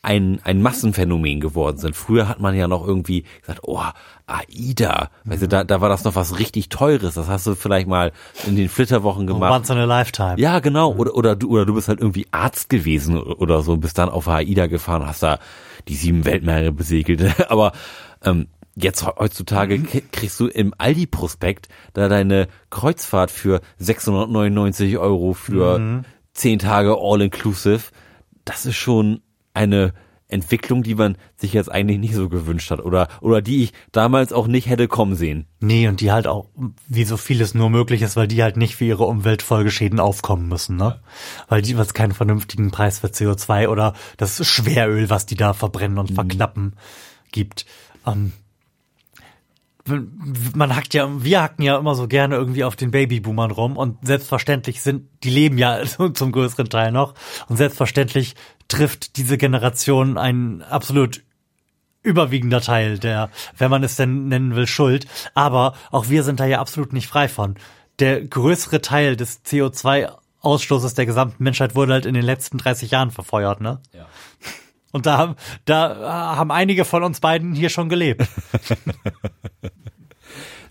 ein, ein Massenphänomen geworden sind. Früher hat man ja noch irgendwie gesagt, oh, AIDA, weißt du, da, da war das noch was richtig Teures, das hast du vielleicht mal in den Flitterwochen gemacht. Once in a lifetime. Ja, genau. Oder, oder du, oder du bist halt irgendwie Arzt gewesen oder so, bist dann auf AIDA gefahren, hast da die sieben Weltmeere besegelt. Aber ähm, jetzt heutzutage k- kriegst du im Aldi-Prospekt da deine Kreuzfahrt für 699 Euro für zehn Tage all-inclusive. Das ist schon eine Entwicklung, die man sich jetzt eigentlich nicht so gewünscht hat oder oder die ich damals auch nicht hätte kommen sehen. Nee, und die halt auch, wie so vieles nur möglich ist, weil die halt nicht für ihre Umweltfolgeschäden aufkommen müssen, ne? Weil die, was keinen vernünftigen Preis für CO2 oder das Schweröl, was die da verbrennen und verknappen, gibt. Ähm, man hackt ja, wir hacken ja immer so gerne irgendwie auf den Babyboomern rum und selbstverständlich sind, die leben ja zum größeren Teil noch und selbstverständlich trifft diese Generation ein absolut überwiegender Teil der, wenn man es denn nennen will, Schuld. Aber auch wir sind da ja absolut nicht frei von. Der größere Teil des CO2-Ausstoßes der gesamten Menschheit wurde halt in den letzten 30 Jahren verfeuert, ne? Ja. Und da haben, da haben einige von uns beiden hier schon gelebt.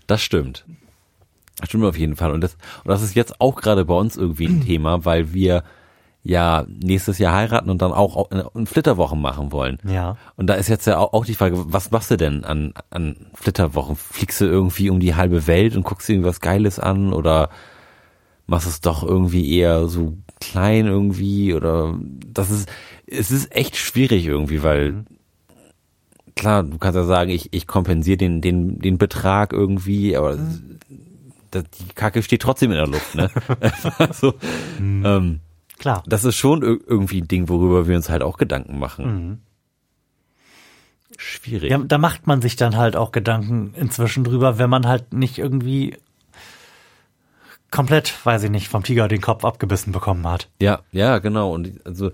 Das stimmt. Das stimmt auf jeden Fall. Und das, und das ist jetzt auch gerade bei uns irgendwie ein Thema, weil wir ja nächstes Jahr heiraten und dann auch eine Flitterwochen machen wollen. Ja. Und da ist jetzt ja auch, die Frage, was machst du denn an, an Flitterwochen? Fliegst du irgendwie um die halbe Welt und guckst dir irgendwas Geiles an oder machst es doch irgendwie eher so klein irgendwie oder das ist, es ist echt schwierig irgendwie, weil klar, du kannst ja sagen, ich, ich kompensiere den, den, den Betrag irgendwie, aber das, die Kacke steht trotzdem in der Luft, ne? so, ähm, Klar. das ist schon ir- irgendwie ein Ding, worüber wir uns halt auch Gedanken machen. Schwierig. Ja, da macht man sich dann halt auch Gedanken inzwischen drüber, wenn man halt nicht irgendwie komplett, weiß ich nicht, vom Tiger den Kopf abgebissen bekommen hat. Ja, ja, genau. Und also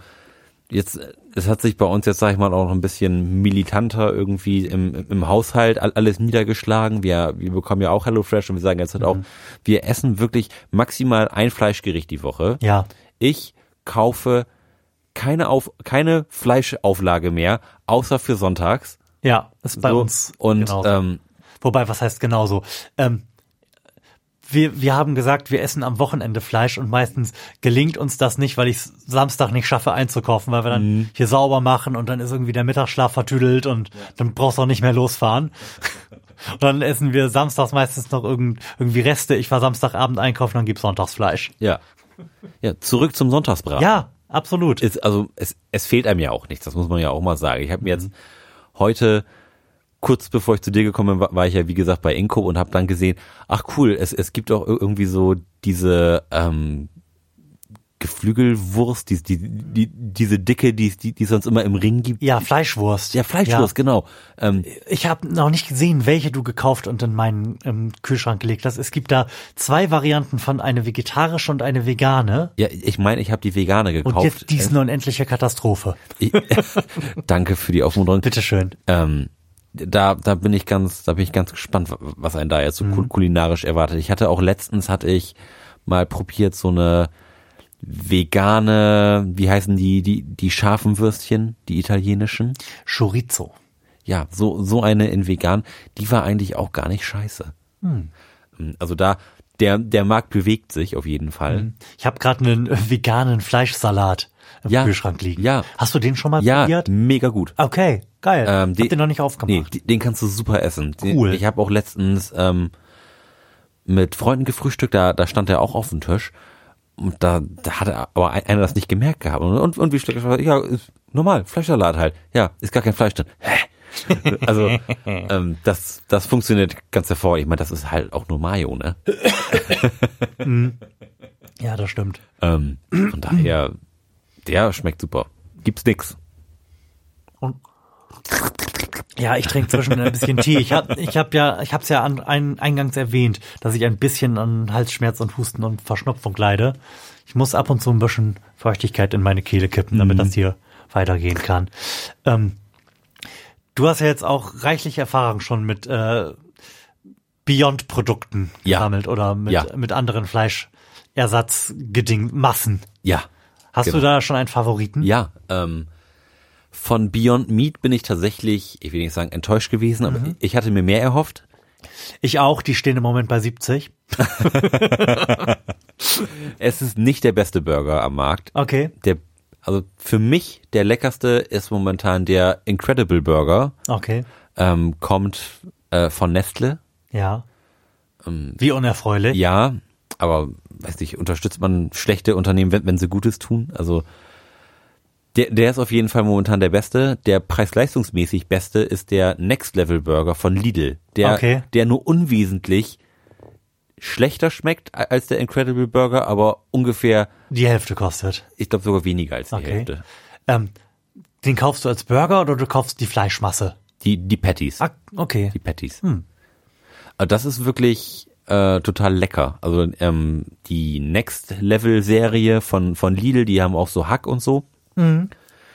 jetzt, es hat sich bei uns jetzt, sag ich mal, auch noch ein bisschen militanter irgendwie im, im Haushalt all- alles niedergeschlagen. Wir, wir bekommen ja auch HelloFresh und wir sagen jetzt halt auch, wir essen wirklich maximal ein Fleischgericht die Woche. Ja. Ich kaufe keine auf, keine Fleischauflage mehr, außer für sonntags. Ja, ist bei So. uns. Und genauso. ähm, Wobei, was heißt genauso? Ähm, wir, wir haben gesagt, wir essen am Wochenende Fleisch und meistens gelingt uns das nicht, weil ich Samstag nicht schaffe einzukaufen, weil wir dann hier sauber machen und dann ist irgendwie der Mittagsschlaf vertüdelt und dann brauchst du auch nicht mehr losfahren. und dann essen wir samstags meistens noch irgend, irgendwie Reste. Ich war Samstagabend einkaufen, dann gibt's Sonntagsfleisch. ja. Ja, zurück zum Sonntagsbraten. Ja, absolut. ist, also es, es fehlt einem ja auch nichts, das muss man ja auch mal sagen. Ich habe mir jetzt heute, kurz bevor ich zu dir gekommen bin, war, war ich ja wie gesagt bei Inko und habe dann gesehen, ach cool, es, es gibt auch ir- irgendwie so diese ähm, Geflügelwurst, die, die, die, diese dicke, die, die, die es sonst immer im Ring gibt. Ja, Fleischwurst. Ja, Fleischwurst, genau. Ähm, Ich habe noch nicht gesehen, welche du gekauft und in meinen ähm, Kühlschrank gelegt hast. Es gibt da zwei Varianten von eine vegetarische und eine vegane. ja, ich meine, ich habe die vegane gekauft. Und jetzt dies eine unendliche Katastrophe. Ich, danke für die Aufmunterung. Bitteschön. Ähm, da, da bin ich ganz, da bin ich ganz gespannt, was einen da jetzt so kul- kulinarisch erwartet. Ich hatte auch letztens hatte ich mal probiert so eine vegane, wie heißen die, die, die scharfen Würstchen, die italienischen. Chorizo. Ja, so, so eine in vegan, die war eigentlich auch gar nicht scheiße. Also da, der, der Markt bewegt sich auf jeden Fall. Ich habe gerade einen äh, veganen Fleischsalat im Ja, Kühlschrank liegen. ja. Hast du den schon mal Ja, probiert? mega gut. Okay, geil. Ähm, Hab den noch nicht Nee, aufgemacht. die- den kannst du super essen. Den- Cool. Ich habe auch letztens ähm, mit Freunden gefrühstückt, da, da stand er auch auf dem Tisch. Und da, da hatte aber ein- einer das nicht gemerkt gehabt. Und, und, und wie schlägt er? Ja, ist normal, Fleischsalat halt. Ja, ist gar kein Fleisch drin. Hä? Also, ähm, das, das funktioniert ganz hervor. Ich meine, das ist halt auch nur Mayo, ne? ja, das stimmt. Ähm, von daher, der schmeckt super. Gibt's nix. Und ja, ich trinke zwischen ein bisschen Tee. Ich habe ich hab ja, ich habe es ja an, ein, eingangs erwähnt, dass ich ein bisschen an Halsschmerz und Husten und Verschnupfung leide. Ich muss ab und zu ein bisschen Feuchtigkeit in meine Kehle kippen, damit das hier weitergehen kann. Ähm, du hast ja jetzt auch reichlich Erfahrung schon mit äh, Beyond-Produkten Ja. gesammelt oder mit, Ja. mit anderen Fleischersatzgeding, Massen. Ja. Hast Genau. du da schon einen Favoriten? Ja, ähm, von Beyond Meat bin ich tatsächlich, ich will nicht sagen enttäuscht gewesen, aber ich hatte mir mehr erhofft. Ich auch, die stehen im Moment bei 70. Es ist nicht der beste Burger am Markt. Okay, Der, also für mich der leckerste ist momentan der Incredible Burger. okay. Ähm, kommt äh, von Nestle. Ja. Wie unerfreulich. Ja, aber weiß nicht, unterstützt man schlechte Unternehmen, wenn, wenn sie Gutes tun? Also der, der ist auf jeden Fall momentan der beste. Der preis-leistungsmäßig beste ist der Next Level Burger von Lidl. Der, Okay. der nur unwesentlich schlechter schmeckt als der Incredible Burger, aber ungefähr, Die Hälfte kostet. ich glaube sogar weniger als die Okay. Hälfte. Ähm, den kaufst du als Burger oder du kaufst die Fleischmasse? Die, die Patties. Ah, okay. Die Patties. Hm. Aber das ist wirklich äh, total lecker. Also ähm, die Next Level Serie von von Lidl, die haben auch so Hack und so. Mhm.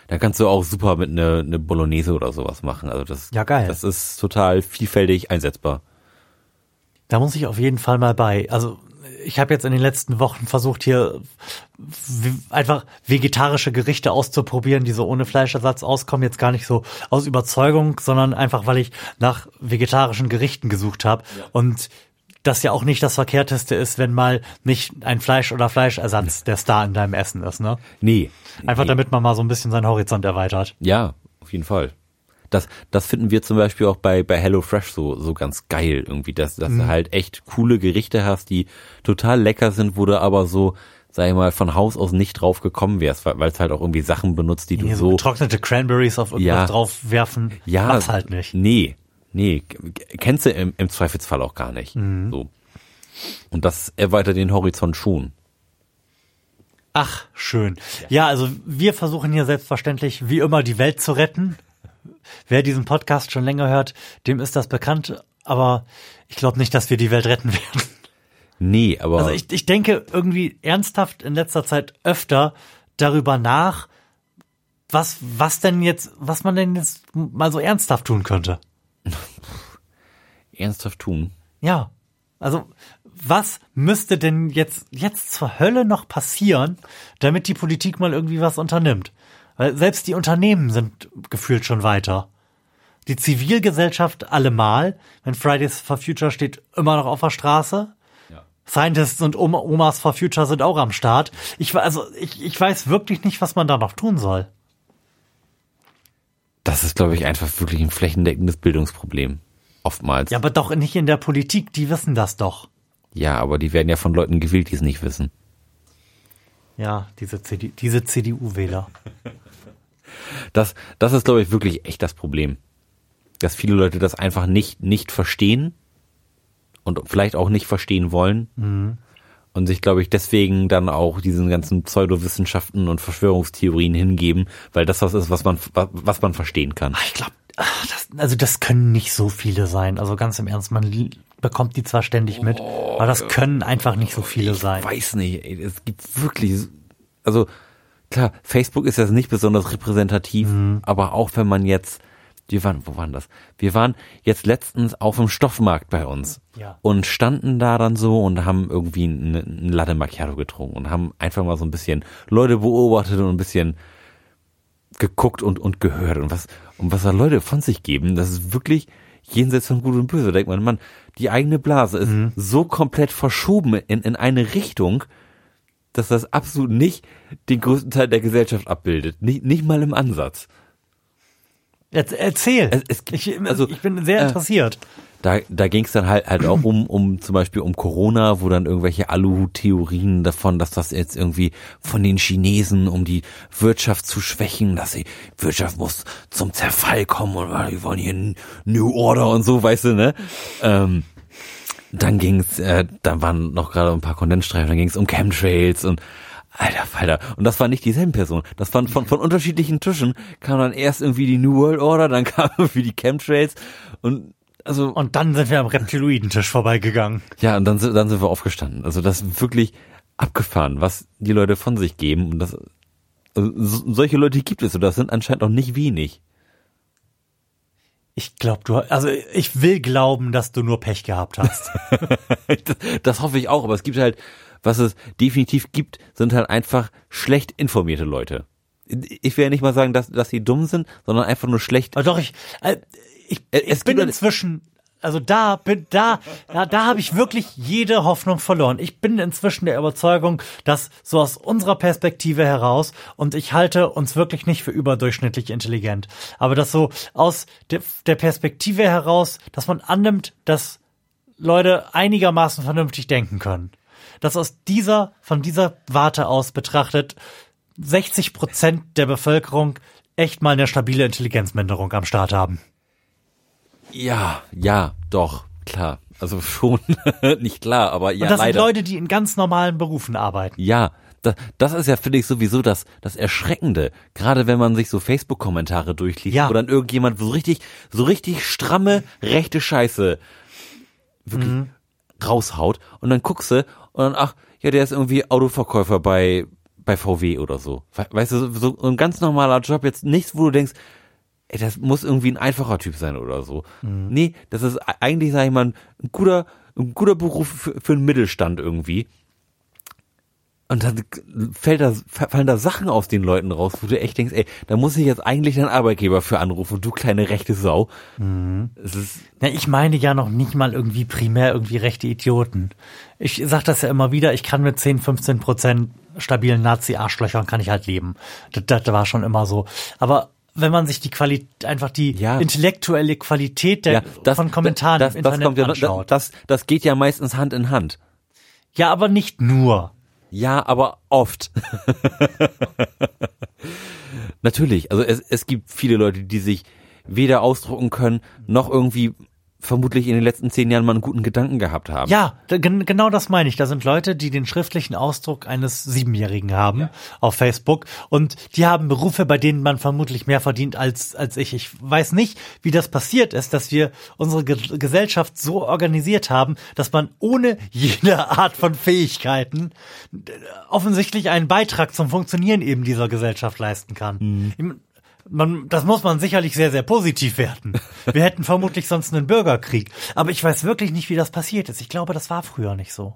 Da kannst du auch super mit eine eine Bolognese oder sowas machen. Also das Ja, geil. Das ist total vielfältig einsetzbar. Da muss ich auf jeden Fall mal bei. Also ich habe jetzt in den letzten Wochen versucht, hier einfach vegetarische Gerichte auszuprobieren, die so ohne Fleischersatz auskommen. Jetzt gar nicht so aus Überzeugung, sondern einfach, weil ich nach vegetarischen Gerichten gesucht habe. Und das ja auch nicht das Verkehrteste ist, wenn mal nicht ein Fleisch- oder Fleischersatz der Star in deinem Essen ist. Ne? Nee. Einfach nee. damit man mal so ein bisschen seinen Horizont erweitert. Ja, auf jeden Fall. Das, das finden wir zum Beispiel auch bei, bei HelloFresh so, so ganz geil irgendwie, dass, dass Mhm. du halt echt coole Gerichte hast, die total lecker sind, wo du aber so, sag ich mal, von Haus aus nicht drauf gekommen wärst, weil es halt auch irgendwie Sachen benutzt, die du Hier so getrocknete Cranberries auf irgendwas Ja. draufwerfen, ja, mach's halt nicht. Nee, nee, kennst du im, im Zweifelsfall auch gar nicht. Mhm. So. Und das erweitert den Horizont schon. Ach, schön. Ja, also wir versuchen hier selbstverständlich wie immer die Welt zu retten. Wer diesen Podcast schon länger hört, dem ist das bekannt, aber ich glaube nicht, dass wir die Welt retten werden. Nee, aber Also ich, ich denke irgendwie ernsthaft in letzter Zeit öfter darüber nach, was, was denn jetzt, was man denn jetzt mal so ernsthaft tun könnte. Ernsthaft tun. Ja. Also, was müsste denn jetzt, jetzt zur Hölle noch passieren, damit die Politik mal irgendwie was unternimmt? Weil selbst die Unternehmen sind gefühlt schon weiter. Die Zivilgesellschaft allemal, wenn Fridays for Future steht immer noch auf der Straße. Ja. Scientists und Oma, Omas for Future sind auch am Start. Ich, also, ich, ich weiß wirklich nicht, was man da noch tun soll. Das ist, glaube ich, einfach wirklich ein flächendeckendes Bildungsproblem. Oftmals. Ja, aber doch nicht in der Politik, die wissen das doch. ja, aber die werden ja von Leuten gewählt, die es nicht wissen. Ja, diese, CD, diese CDU-Wähler. Das, das ist, glaube ich, wirklich echt das Problem. Dass viele Leute das einfach nicht, nicht verstehen und vielleicht auch nicht verstehen wollen. Und sich, glaube ich, deswegen dann auch diesen ganzen Pseudowissenschaften und Verschwörungstheorien hingeben, weil das was ist, was man, was man verstehen kann. Ich glaube, das, also das können nicht so viele sein. Also ganz im Ernst, man bekommt die zwar ständig mit, aber das können einfach nicht so viele sein. weiß nicht, es gibt wirklich, also klar, Facebook ist jetzt nicht besonders repräsentativ, aber auch wenn man jetzt, wir waren, wo waren das? Wir waren jetzt letztens auf dem Stoffmarkt bei uns Ja. und standen da dann so und haben irgendwie ein, ein Latte Macchiato getrunken und haben einfach mal so ein bisschen Leute beobachtet und ein bisschen geguckt und, und gehört und was, und was da Leute von sich geben, das ist wirklich jenseits von Gut und Böse. Da denkt man, Mann, die eigene Blase ist so komplett verschoben in, in eine Richtung, dass das absolut nicht den größten Teil der Gesellschaft abbildet. Nicht, nicht mal im Ansatz. Jetzt erzähl. Es- es ich, also, ich bin sehr äh, interessiert. Da, da ging es dann halt halt auch um, um zum Beispiel um Corona, wo dann irgendwelche Aluhut-Theorien davon, dass das jetzt irgendwie von den Chinesen, um die Wirtschaft zu schwächen, dass die Wirtschaft muss zum Zerfall kommen und äh, die wollen hier New Order und so, weißt du, ne? Ähm, dann ging's, äh, dann waren noch gerade ein paar Kondensstreifen, dann ging's um Chemtrails und Alter Falter. Und das war nicht dieselben Personen. Das waren von, von unterschiedlichen Tischen, kam dann erst irgendwie die New World Order, dann kam irgendwie die Chemtrails und also Und dann sind wir am Reptiloidentisch vorbeigegangen. ja, und dann, sind- dann sind wir aufgestanden. Also das ist wirklich abgefahren, was die Leute von sich geben. Und das, also so, solche Leute gibt es und das sind anscheinend auch nicht wenig. Ich glaube, du, also ich will glauben, dass du nur Pech gehabt hast. das, das hoffe ich auch, aber es gibt halt, was es definitiv gibt, sind halt einfach schlecht informierte Leute. Ich will ja nicht mal sagen, dass, dass sie dumm sind, sondern einfach nur schlecht. Aber doch, ich, äh, ich, Es ich bin inzwischen, also da bin, da, da, da habe ich wirklich jede Hoffnung verloren. Ich bin inzwischen der Überzeugung, dass so aus unserer Perspektive heraus, und ich halte uns wirklich nicht für überdurchschnittlich intelligent, aber dass so aus der, der Perspektive heraus, dass man annimmt, dass Leute einigermaßen vernünftig denken können. Dass aus dieser, von dieser Warte aus betrachtet, 60 Prozent der Bevölkerung echt mal eine stabile Intelligenzminderung am Start haben. Ja, ja, doch, klar. Also schon, nicht klar, aber ja, Und das leider. sind Leute, die in ganz normalen Berufen arbeiten. Ja, das, das ist ja, finde ich, sowieso das, das Erschreckende. Gerade wenn man sich so Facebook-Kommentare durchliest, Ja. wo dann irgendjemand so richtig, so richtig stramme, rechte Scheiße wirklich Mhm. raushaut und dann guckst du und dann, ach, ja, der ist irgendwie Autoverkäufer bei, bei VW oder so. We- Weißt du, so, so ein ganz normaler Job, jetzt nichts, wo du denkst, ey, das muss irgendwie ein einfacher Typ sein oder so. Mhm. Nee, das ist e- eigentlich, sag ich mal, ein guter, ein guter Beruf für, für den Mittelstand irgendwie. Und dann fällt da, fallen da Sachen aus den Leuten raus, wo du echt denkst, ey, da muss ich jetzt eigentlich deinen Arbeitgeber für anrufen, du kleine rechte Sau. Es ist, Ja, ich meine ja noch nicht mal irgendwie primär irgendwie rechte Idioten. Ich sag das ja immer wieder, ich kann mit 10, 15 Prozent stabilen Nazi-Arschlöchern kann ich halt leben. Das, das war schon immer so. Aber wenn man sich die Qualität, einfach die Ja. intellektuelle Qualität der, ja, das, von Kommentaren das, im das Internet kommt ja, anschaut. das, das geht ja meistens Hand in Hand. ja, aber nicht nur. Ja, aber oft. Natürlich, also es, es gibt viele Leute, die sich weder ausdrucken können, noch irgendwie vermutlich in den letzten zehn Jahren mal einen guten Gedanken gehabt haben. Ja, genau das meine ich. Da sind Leute, die den schriftlichen Ausdruck eines Siebenjährigen haben auf Facebook und die haben Berufe, bei denen man vermutlich mehr verdient als, als ich. Ich weiß nicht, wie das passiert ist, dass wir unsere Ge Gesellschaft so organisiert haben, dass man ohne jede Art von Fähigkeiten äh, offensichtlich einen Beitrag zum Funktionieren eben dieser Gesellschaft leisten kann. Ich- man, das muss man sicherlich sehr, sehr positiv werten. Wir hätten vermutlich sonst einen Bürgerkrieg. Aber ich weiß wirklich nicht, wie das passiert ist. Ich glaube, das war früher nicht so.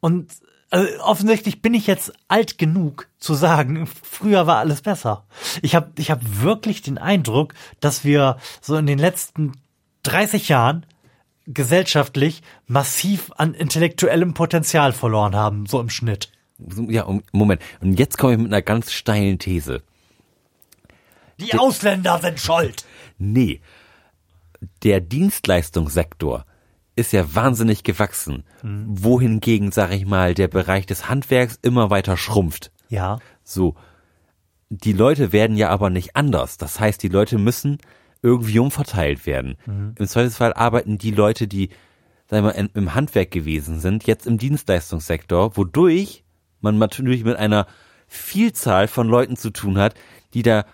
Und also, offensichtlich bin ich jetzt alt genug zu sagen, früher war alles besser. Ich habe ich hab wirklich den Eindruck, dass wir so in den letzten 30 Jahren gesellschaftlich massiv an intellektuellem Potenzial verloren haben, so im Schnitt. Ja, Moment. Und jetzt komme ich mit einer ganz steilen These. Die Ausländer sind schuld. Nee. Der Dienstleistungssektor ist ja wahnsinnig gewachsen. Wohingegen, sag ich mal, der Bereich des Handwerks immer weiter schrumpft. Ja. So. Die Leute werden ja aber nicht anders. Das heißt, die Leute müssen irgendwie umverteilt werden. Im Zweifelsfall arbeiten die Leute, die, sagen wir mal, in- im Handwerk gewesen sind, jetzt im Dienstleistungssektor, wodurch man natürlich mit einer Vielzahl von Leuten zu tun hat, die da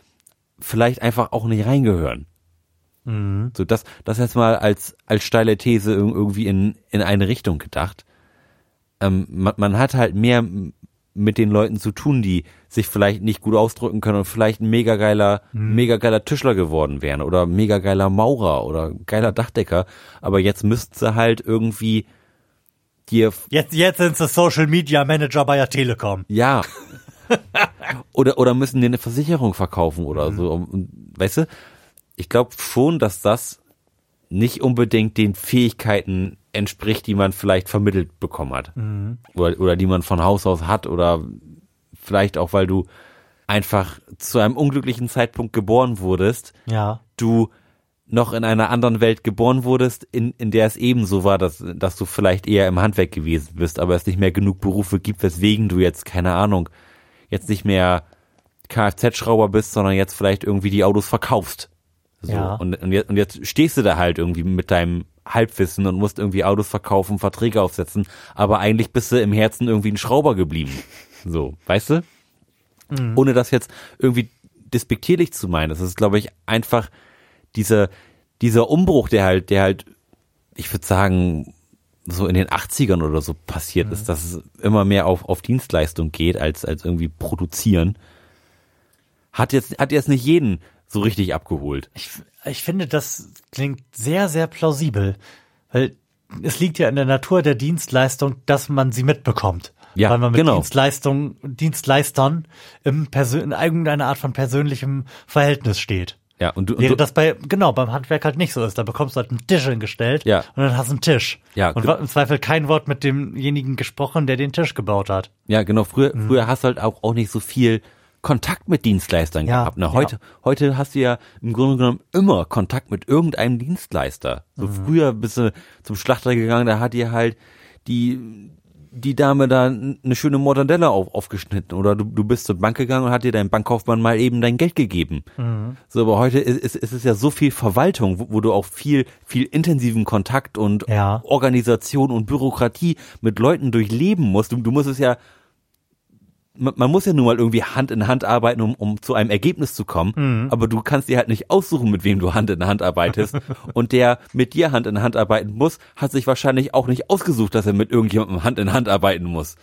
vielleicht einfach auch nicht reingehören. So, das, das jetzt mal als, als steile These irg- irgendwie in, in eine Richtung gedacht. Ähm, man, man hat halt mehr mit den Leuten zu tun, die sich vielleicht nicht gut ausdrücken können und vielleicht ein mega geiler, mega geiler Tischler geworden wären oder mega geiler Maurer oder geiler Dachdecker. Aber jetzt müssten sie halt irgendwie dir Jetzt, jetzt sind sie Social Media Manager bei der Telekom. ja. Oder, oder müssen dir eine Versicherung verkaufen oder so. Und, weißt du, ich glaube schon, dass das nicht unbedingt den Fähigkeiten entspricht, die man vielleicht vermittelt bekommen hat. Oder, oder die man von Haus aus hat oder vielleicht auch, weil du einfach zu einem unglücklichen Zeitpunkt geboren wurdest, Ja. du noch in einer anderen Welt geboren wurdest, in, in der es ebenso war, dass, dass du vielleicht eher im Handwerk gewesen bist, aber es nicht mehr genug Berufe gibt, weswegen du jetzt, keine Ahnung, jetzt nicht mehr Kfz-Schrauber bist, sondern jetzt vielleicht irgendwie die Autos verkaufst. So. Ja. Und, und, jetzt, und jetzt stehst du da halt irgendwie mit deinem Halbwissen und musst irgendwie Autos verkaufen, Verträge aufsetzen, aber eigentlich bist du im Herzen irgendwie ein Schrauber geblieben. So, weißt du? Ohne das jetzt irgendwie despektierlich zu meinen. Das ist, glaube ich, einfach dieser, dieser Umbruch, der halt, der halt, ich würde sagen, so in den 80ern oder so passiert ist, dass es immer mehr auf, auf Dienstleistung geht, als, als irgendwie produzieren, hat jetzt, hat jetzt nicht jeden so richtig abgeholt. Ich, ich finde, das klingt sehr, sehr plausibel. Weil es liegt ja in der Natur der Dienstleistung, dass man sie mitbekommt. Ja, Weil man mit genau. Dienstleistung, Dienstleistern im Persön in irgendeiner Art von persönlichem Verhältnis steht. Ja, und du, und Während das bei, genau, beim Handwerk halt nicht so ist. Da bekommst du halt einen Tisch hingestellt Ja. und dann hast du einen Tisch. Ja, und ge- wa- im Zweifel kein Wort mit demjenigen gesprochen, der den Tisch gebaut hat. Ja, genau. Früher, früher hast du halt auch, auch nicht so viel Kontakt mit Dienstleistern Ja, gehabt. Ne? Heute, heute hast du ja im Grunde genommen immer Kontakt mit irgendeinem Dienstleister. So früher bist du zum Schlachter gegangen, da hat dir halt die, die Dame da eine schöne Mortadella auf, aufgeschnitten oder du, du bist zur Bank gegangen und hat dir dein Bankkaufmann mal eben dein Geld gegeben. So, aber heute ist, ist, ist es ja so viel Verwaltung, wo, wo du auch viel, viel intensiven Kontakt und Ja. Organisation und Bürokratie mit Leuten durchleben musst. Du, du musst es ja, man, man muss ja nun mal irgendwie Hand in Hand arbeiten, um, um zu einem Ergebnis zu kommen. Aber du kannst dir halt nicht aussuchen, mit wem du Hand in Hand arbeitest. und der mit dir Hand in Hand arbeiten muss, hat sich wahrscheinlich auch nicht ausgesucht, dass er mit irgendjemandem Hand in Hand arbeiten muss.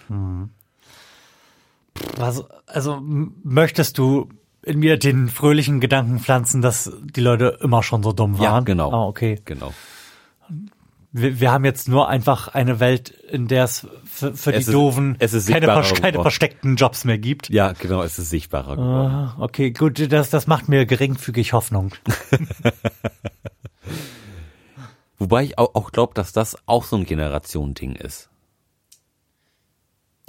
Also, also m- möchtest du in mir den fröhlichen Gedanken pflanzen, dass die Leute immer schon so dumm waren? Ja, genau. Ah, okay. Genau. Wir, wir haben jetzt nur einfach eine Welt, in der es für, für Es die ist- Doofen keine, keine versteckten Jobs mehr gibt. Ja, genau, es ist sichtbarer geworden. Ah, Okay, gut, das, das macht mir geringfügig Hoffnung. Wobei ich auch, auch glaube, dass das auch so ein Generationending ist.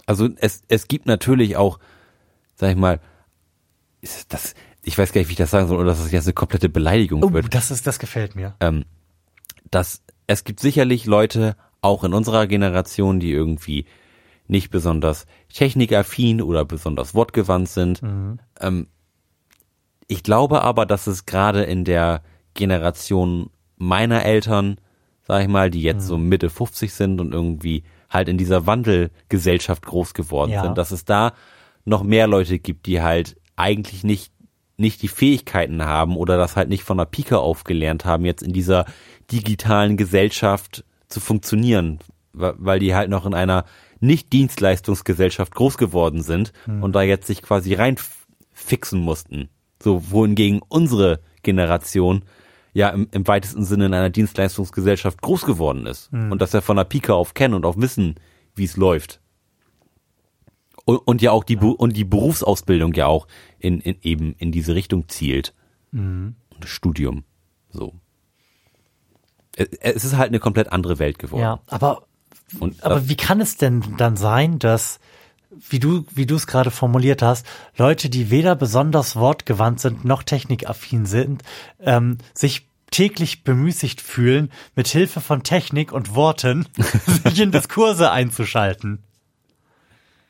Also es, es gibt natürlich auch, sag ich mal, ist das, ich weiß gar nicht, wie ich das sagen soll, oder dass das jetzt eine komplette Beleidigung Oh, wird. das ist, das gefällt mir. Ähm, dass es gibt sicherlich Leute, auch in unserer Generation, die irgendwie nicht besonders technikaffin oder besonders wortgewandt sind. Ähm, ich glaube aber, dass es gerade in der Generation meiner Eltern, sag ich mal, die jetzt so Mitte 50 sind und irgendwie halt in dieser Wandelgesellschaft groß geworden Ja. sind, dass es da noch mehr Leute gibt, die halt eigentlich nicht nicht die Fähigkeiten haben oder das halt nicht von der Pike auf gelernt haben, jetzt in dieser digitalen Gesellschaft zu funktionieren, weil die halt noch in einer Nicht-Dienstleistungsgesellschaft groß geworden sind und da jetzt sich quasi reinfixen mussten. So, wohingegen unsere Generation ja im, im weitesten Sinne in einer Dienstleistungsgesellschaft groß geworden ist und das ja von der Pike auf kennen und auch wissen, wie es läuft. Und, und ja auch die Bu- und die Berufsausbildung ja auch in, in eben in diese Richtung zielt. Das Studium. So. Es, es ist halt eine komplett andere Welt geworden. Ja, aber Und Aber wie kann es denn dann sein, dass, wie du, wie du es gerade formuliert hast, Leute, die weder besonders wortgewandt sind noch technikaffin sind, ähm, sich täglich bemüßigt fühlen, mit Hilfe von Technik und Worten sich in Diskurse einzuschalten?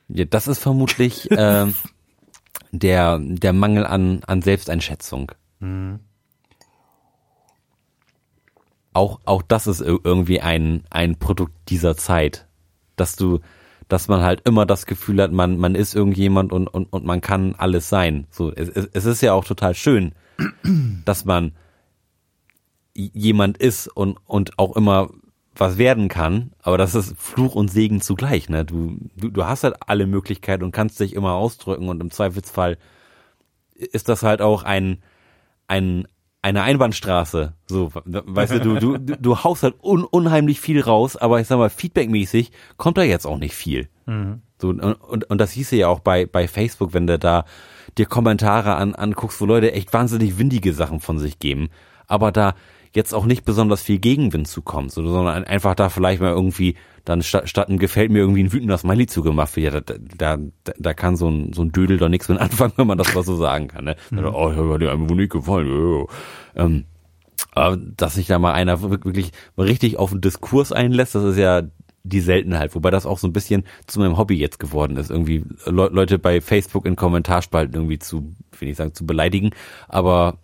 ja, das ist vermutlich ähm, der der Mangel an an Selbsteinschätzung. Auch auch das ist ir- irgendwie ein ein Produkt dieser Zeit, dass du dass man halt immer das Gefühl hat, man man ist irgendjemand und und und man kann alles sein. So es, es ist ja auch total schön, dass man jemand ist und und auch immer was werden kann, aber das ist Fluch und Segen zugleich, ne? Du, du, du hast halt alle Möglichkeiten und kannst dich immer ausdrücken und im Zweifelsfall ist das halt auch ein, ein, eine Einbahnstraße. So, weißt du, du, du, du- haust halt un, unheimlich viel raus, aber ich sag mal, feedbackmäßig kommt da jetzt auch nicht viel. So, und, und, und das hieße ja auch bei, bei Facebook, wenn du da dir Kommentare an, anguckst, wo Leute echt wahnsinnig windige Sachen von sich geben, aber da jetzt auch nicht besonders viel Gegenwind zukommt, so, sondern einfach da vielleicht mal irgendwie dann statt, statt ein gefällt mir irgendwie ein wütender Smiley zugemacht wird. Ja, da, da, da, da kann so ein, so ein Dödel doch nichts mit anfangen, wenn man das mal so sagen kann. Ne? Mhm. Oh, ich habe dir einfach nicht gefallen. Ähm, aber dass sich da mal einer wirklich mal richtig auf den Diskurs einlässt, das ist ja die Seltenheit, wobei das auch so ein bisschen zu meinem Hobby jetzt geworden ist, irgendwie Le Leute bei Facebook in Kommentarspalten irgendwie zu, will ich sagen, zu beleidigen, aber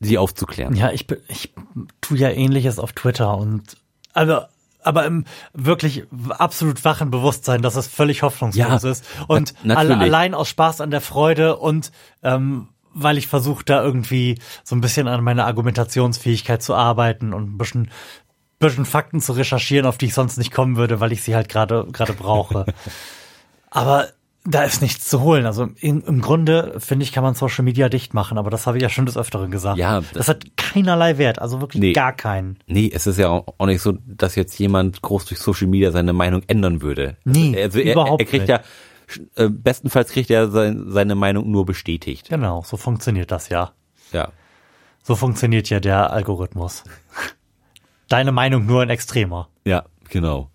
sie aufzuklären. Ja, ich, ich tu ja ähnliches auf Twitter und also aber im wirklich absolut wachen Bewusstsein, dass es völlig hoffnungslos Ja, ist. Und alle, allein aus Spaß an der Freude und ähm, weil ich versuche, da irgendwie so ein bisschen an meiner Argumentationsfähigkeit zu arbeiten und ein bisschen, bisschen Fakten zu recherchieren, auf die ich sonst nicht kommen würde, weil ich sie halt gerade gerade brauche. aber da ist nichts zu holen. Also im, im Grunde, finde ich, kann man Social Media dicht machen, aber das habe ich ja schon des Öfteren gesagt. Ja, das, hat keinerlei Wert, also wirklich Nee. gar keinen. Nee, es ist ja auch nicht so, dass jetzt jemand groß durch Social Media seine Meinung ändern würde. Nee, also er, überhaupt er kriegt nicht. ja, äh, bestenfalls kriegt er sein, seine Meinung nur bestätigt. Genau, so funktioniert das ja. Ja. So funktioniert ja der Algorithmus. Deine Meinung nur in extremer. Ja, genau.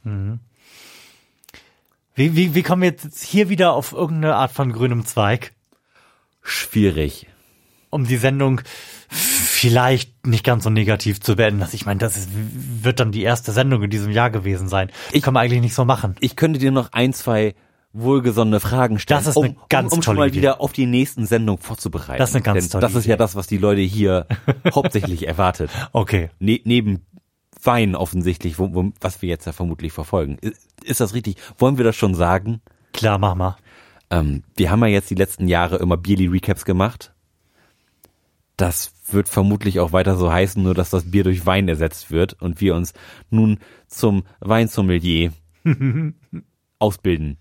Wie, wie, wie kommen wir jetzt hier wieder auf irgendeine Art von grünem Zweig, Schwierig. um die Sendung vielleicht nicht ganz so negativ zu beenden? Also ich meine, das ist, wird dann die erste Sendung in diesem Jahr gewesen sein. Ich kann man eigentlich nicht so machen. Ich könnte dir noch ein, zwei wohlgesonnene Fragen stellen, Das ist um, eine ganz um, um schon mal Idee. wieder auf die nächsten Sendung vorzubereiten. Das ist eine ganz Denn tolle Das ist Idee. ja das, was die Leute hier hauptsächlich erwartet. Okay. Ne neben Wein offensichtlich, wo, wo, was wir jetzt ja vermutlich verfolgen. Ist, ist das richtig? Wollen wir das schon sagen? Klar, mach mal. Ähm, wir haben ja jetzt die letzten Jahre immer Bierly-Recaps gemacht. Das wird vermutlich auch weiter so heißen, nur dass das Bier durch Wein ersetzt wird und wir uns nun zum Weinsommelier ausbilden.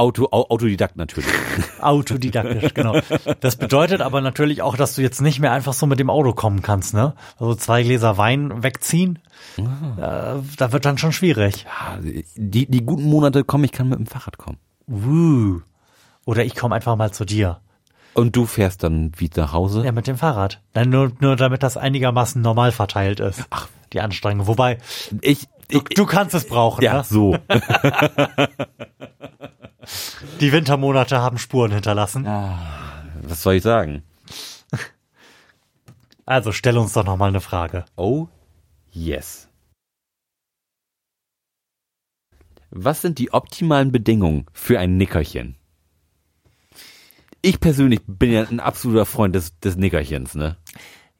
Auto, Au- Autodidakt natürlich. Autodidaktisch, genau. Das bedeutet aber natürlich auch, dass du jetzt nicht mehr einfach so mit dem Auto kommen kannst, ne? Also zwei Gläser Wein wegziehen, äh, da wird dann schon schwierig. Ja, Die, die guten Monate kommen, ich kann mit dem Fahrrad kommen. Uh. Oder ich komme einfach mal zu dir. Und du fährst dann wieder nach Hause? Ja, mit dem Fahrrad. Dann nur, nur damit das einigermaßen normal verteilt ist. Ach. Die Anstrengung. Wobei, Ich, du, du kannst es brauchen, ja, ne? so. Die Wintermonate haben Spuren hinterlassen. Was soll ich sagen? Also stell uns doch noch mal eine Frage. Oh, yes. Was sind die optimalen Bedingungen für ein Nickerchen? Ich persönlich bin ja ein absoluter Freund des, des Nickerchens, ne?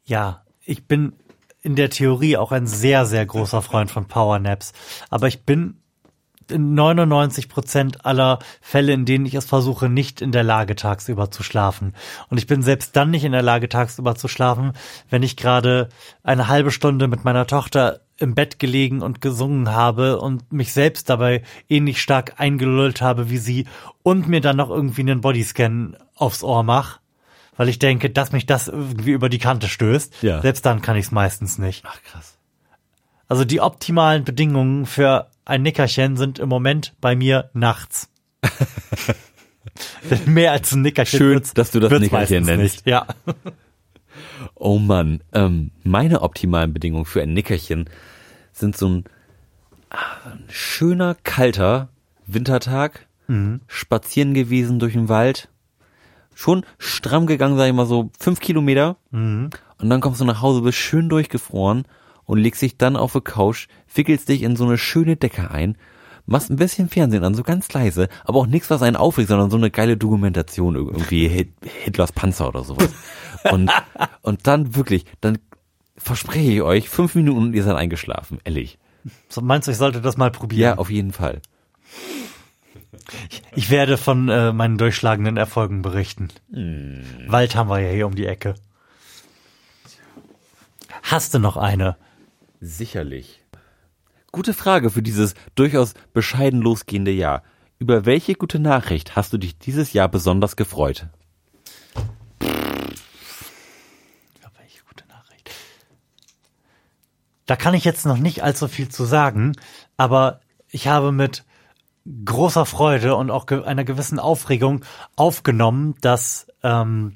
Ja, ich bin, in der Theorie auch ein sehr, sehr großer Freund von Powernaps. Aber ich bin in 99 Prozent aller Fälle, in denen ich es versuche, nicht in der Lage, tagsüber zu schlafen. Und ich bin selbst dann nicht in der Lage, tagsüber zu schlafen, wenn ich gerade eine halbe Stunde mit meiner Tochter im Bett gelegen und gesungen habe und mich selbst dabei ähnlich stark eingelullt habe wie sie und mir dann noch irgendwie einen Bodyscan aufs Ohr mache, weil ich denke, dass mich das irgendwie über die Kante stößt. Ja. Selbst dann kann ich es meistens nicht. Ach krass. Also die optimalen Bedingungen für ein Nickerchen sind im Moment bei mir nachts. Denn Mehr als ein Nickerchen. Schön, wird's- dass du das Nickerchen nennst. Nicht. Ja. Oh Mann, ähm, meine optimalen Bedingungen für ein Nickerchen sind so ein, ah, ein schöner, kalter Wintertag, spazieren gewesen durch den Wald, schon stramm gegangen, sag ich mal so fünf Kilometer und dann kommst du nach Hause, bist schön durchgefroren und legst dich dann auf die Couch, wickelst dich in so eine schöne Decke ein, machst ein bisschen Fernsehen an, so ganz leise, aber auch nichts, was einen aufregt, sondern so eine geile Dokumentation, irgendwie Hit- Hitlers Panzer oder sowas. Und, und dann wirklich, dann verspreche ich euch, fünf Minuten und ihr seid eingeschlafen, ehrlich. So meinst du, ich sollte das mal Ja, probieren? auf jeden Fall. Ich werde von äh, meinen durchschlagenden Erfolgen berichten. Hm. Wald haben wir ja hier um die Ecke. Hast du noch eine? Sicherlich. Gute Frage für dieses durchaus bescheiden losgehende Jahr. Über welche gute Nachricht hast du dich dieses Jahr besonders gefreut? Ja, welche gute Nachricht. Da kann ich jetzt noch nicht allzu viel zu sagen, aber ich habe mit großer Freude und auch ge einer gewissen Aufregung aufgenommen, dass ähm,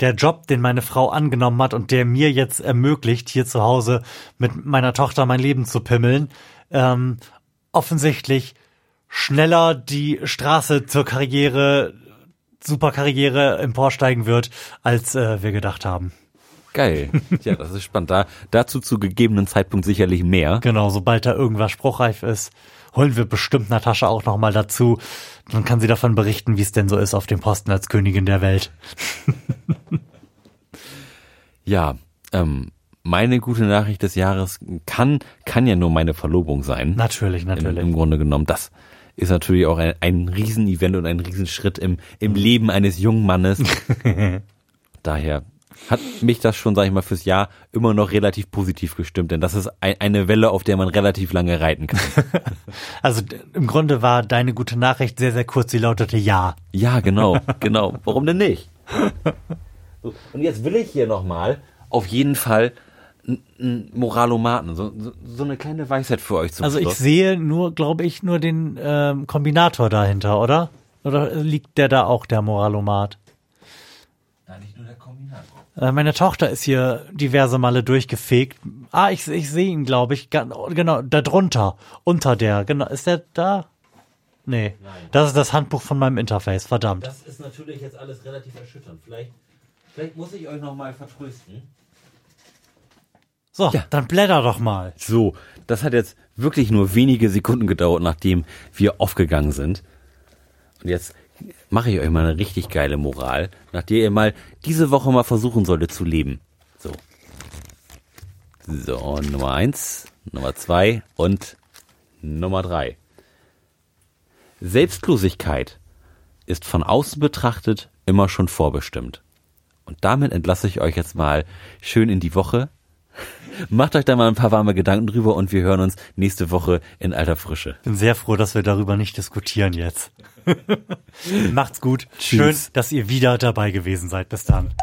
der Job, den meine Frau angenommen hat und der mir jetzt ermöglicht, hier zu Hause mit meiner Tochter mein Leben zu pimmeln, ähm, offensichtlich schneller die Straße zur Karriere, super Karriere emporsteigen wird, als äh, wir gedacht haben. Geil. Ja, das ist spannend. Da, dazu zu gegebenen Zeitpunkt sicherlich mehr. Genau, sobald da irgendwas spruchreif ist, holen wir bestimmt Natascha auch noch mal dazu. Dann kann sie davon berichten, wie es denn so ist auf dem Posten als Königin der Welt. Ja, ähm, meine gute Nachricht des Jahres kann, kann ja nur meine Verlobung sein. Natürlich, Im, natürlich. Im Grunde genommen. Das ist natürlich auch ein, ein Riesenevent und ein Riesenschritt im, im Leben eines jungen Mannes. Daher hat mich das schon, sag ich mal, fürs Jahr immer noch relativ positiv gestimmt, denn das ist ein, eine Welle, auf der man relativ lange reiten kann. Also im Grunde war deine gute Nachricht sehr, sehr kurz. Sie lautete Ja. Ja, genau, genau. Warum denn nicht? So, und jetzt will ich hier nochmal auf jeden Fall einen Moralomaten, so, so, eine kleine Weisheit für euch zum Also ich sehe nur, glaube ich, nur den ähm, Kombinator dahinter, oder? Oder liegt der da auch, der Moralomat? Nein, nicht nur der Kombinator. Äh, Meine Tochter ist hier diverse Male durchgefegt. Ah, ich, ich sehe ihn, glaube ich. Genau, da drunter. Unter der. Genau. Ist der da? Nee. Das ist das Handbuch von meinem Interface. Verdammt. Das ist natürlich jetzt alles relativ erschütternd. Vielleicht, vielleicht muss ich euch nochmal vertrösten. So, dann blätter doch mal. So, das hat jetzt wirklich nur wenige Sekunden gedauert, nachdem wir aufgegangen sind. Und jetzt mache ich euch mal eine richtig geile Moral, nach der ihr mal diese Woche mal versuchen solltet zu leben. So. So, Nummer eins, Nummer zwei und Nummer drei. Selbstlosigkeit ist von außen betrachtet immer schon vorbestimmt. Und damit entlasse ich euch jetzt mal schön in die Woche. Macht euch da mal ein paar warme Gedanken drüber und wir hören uns nächste Woche in alter Frische. Bin sehr froh, dass wir darüber nicht diskutieren jetzt. Macht's gut. Schön, dass ihr wieder dabei gewesen seid. Bis dann.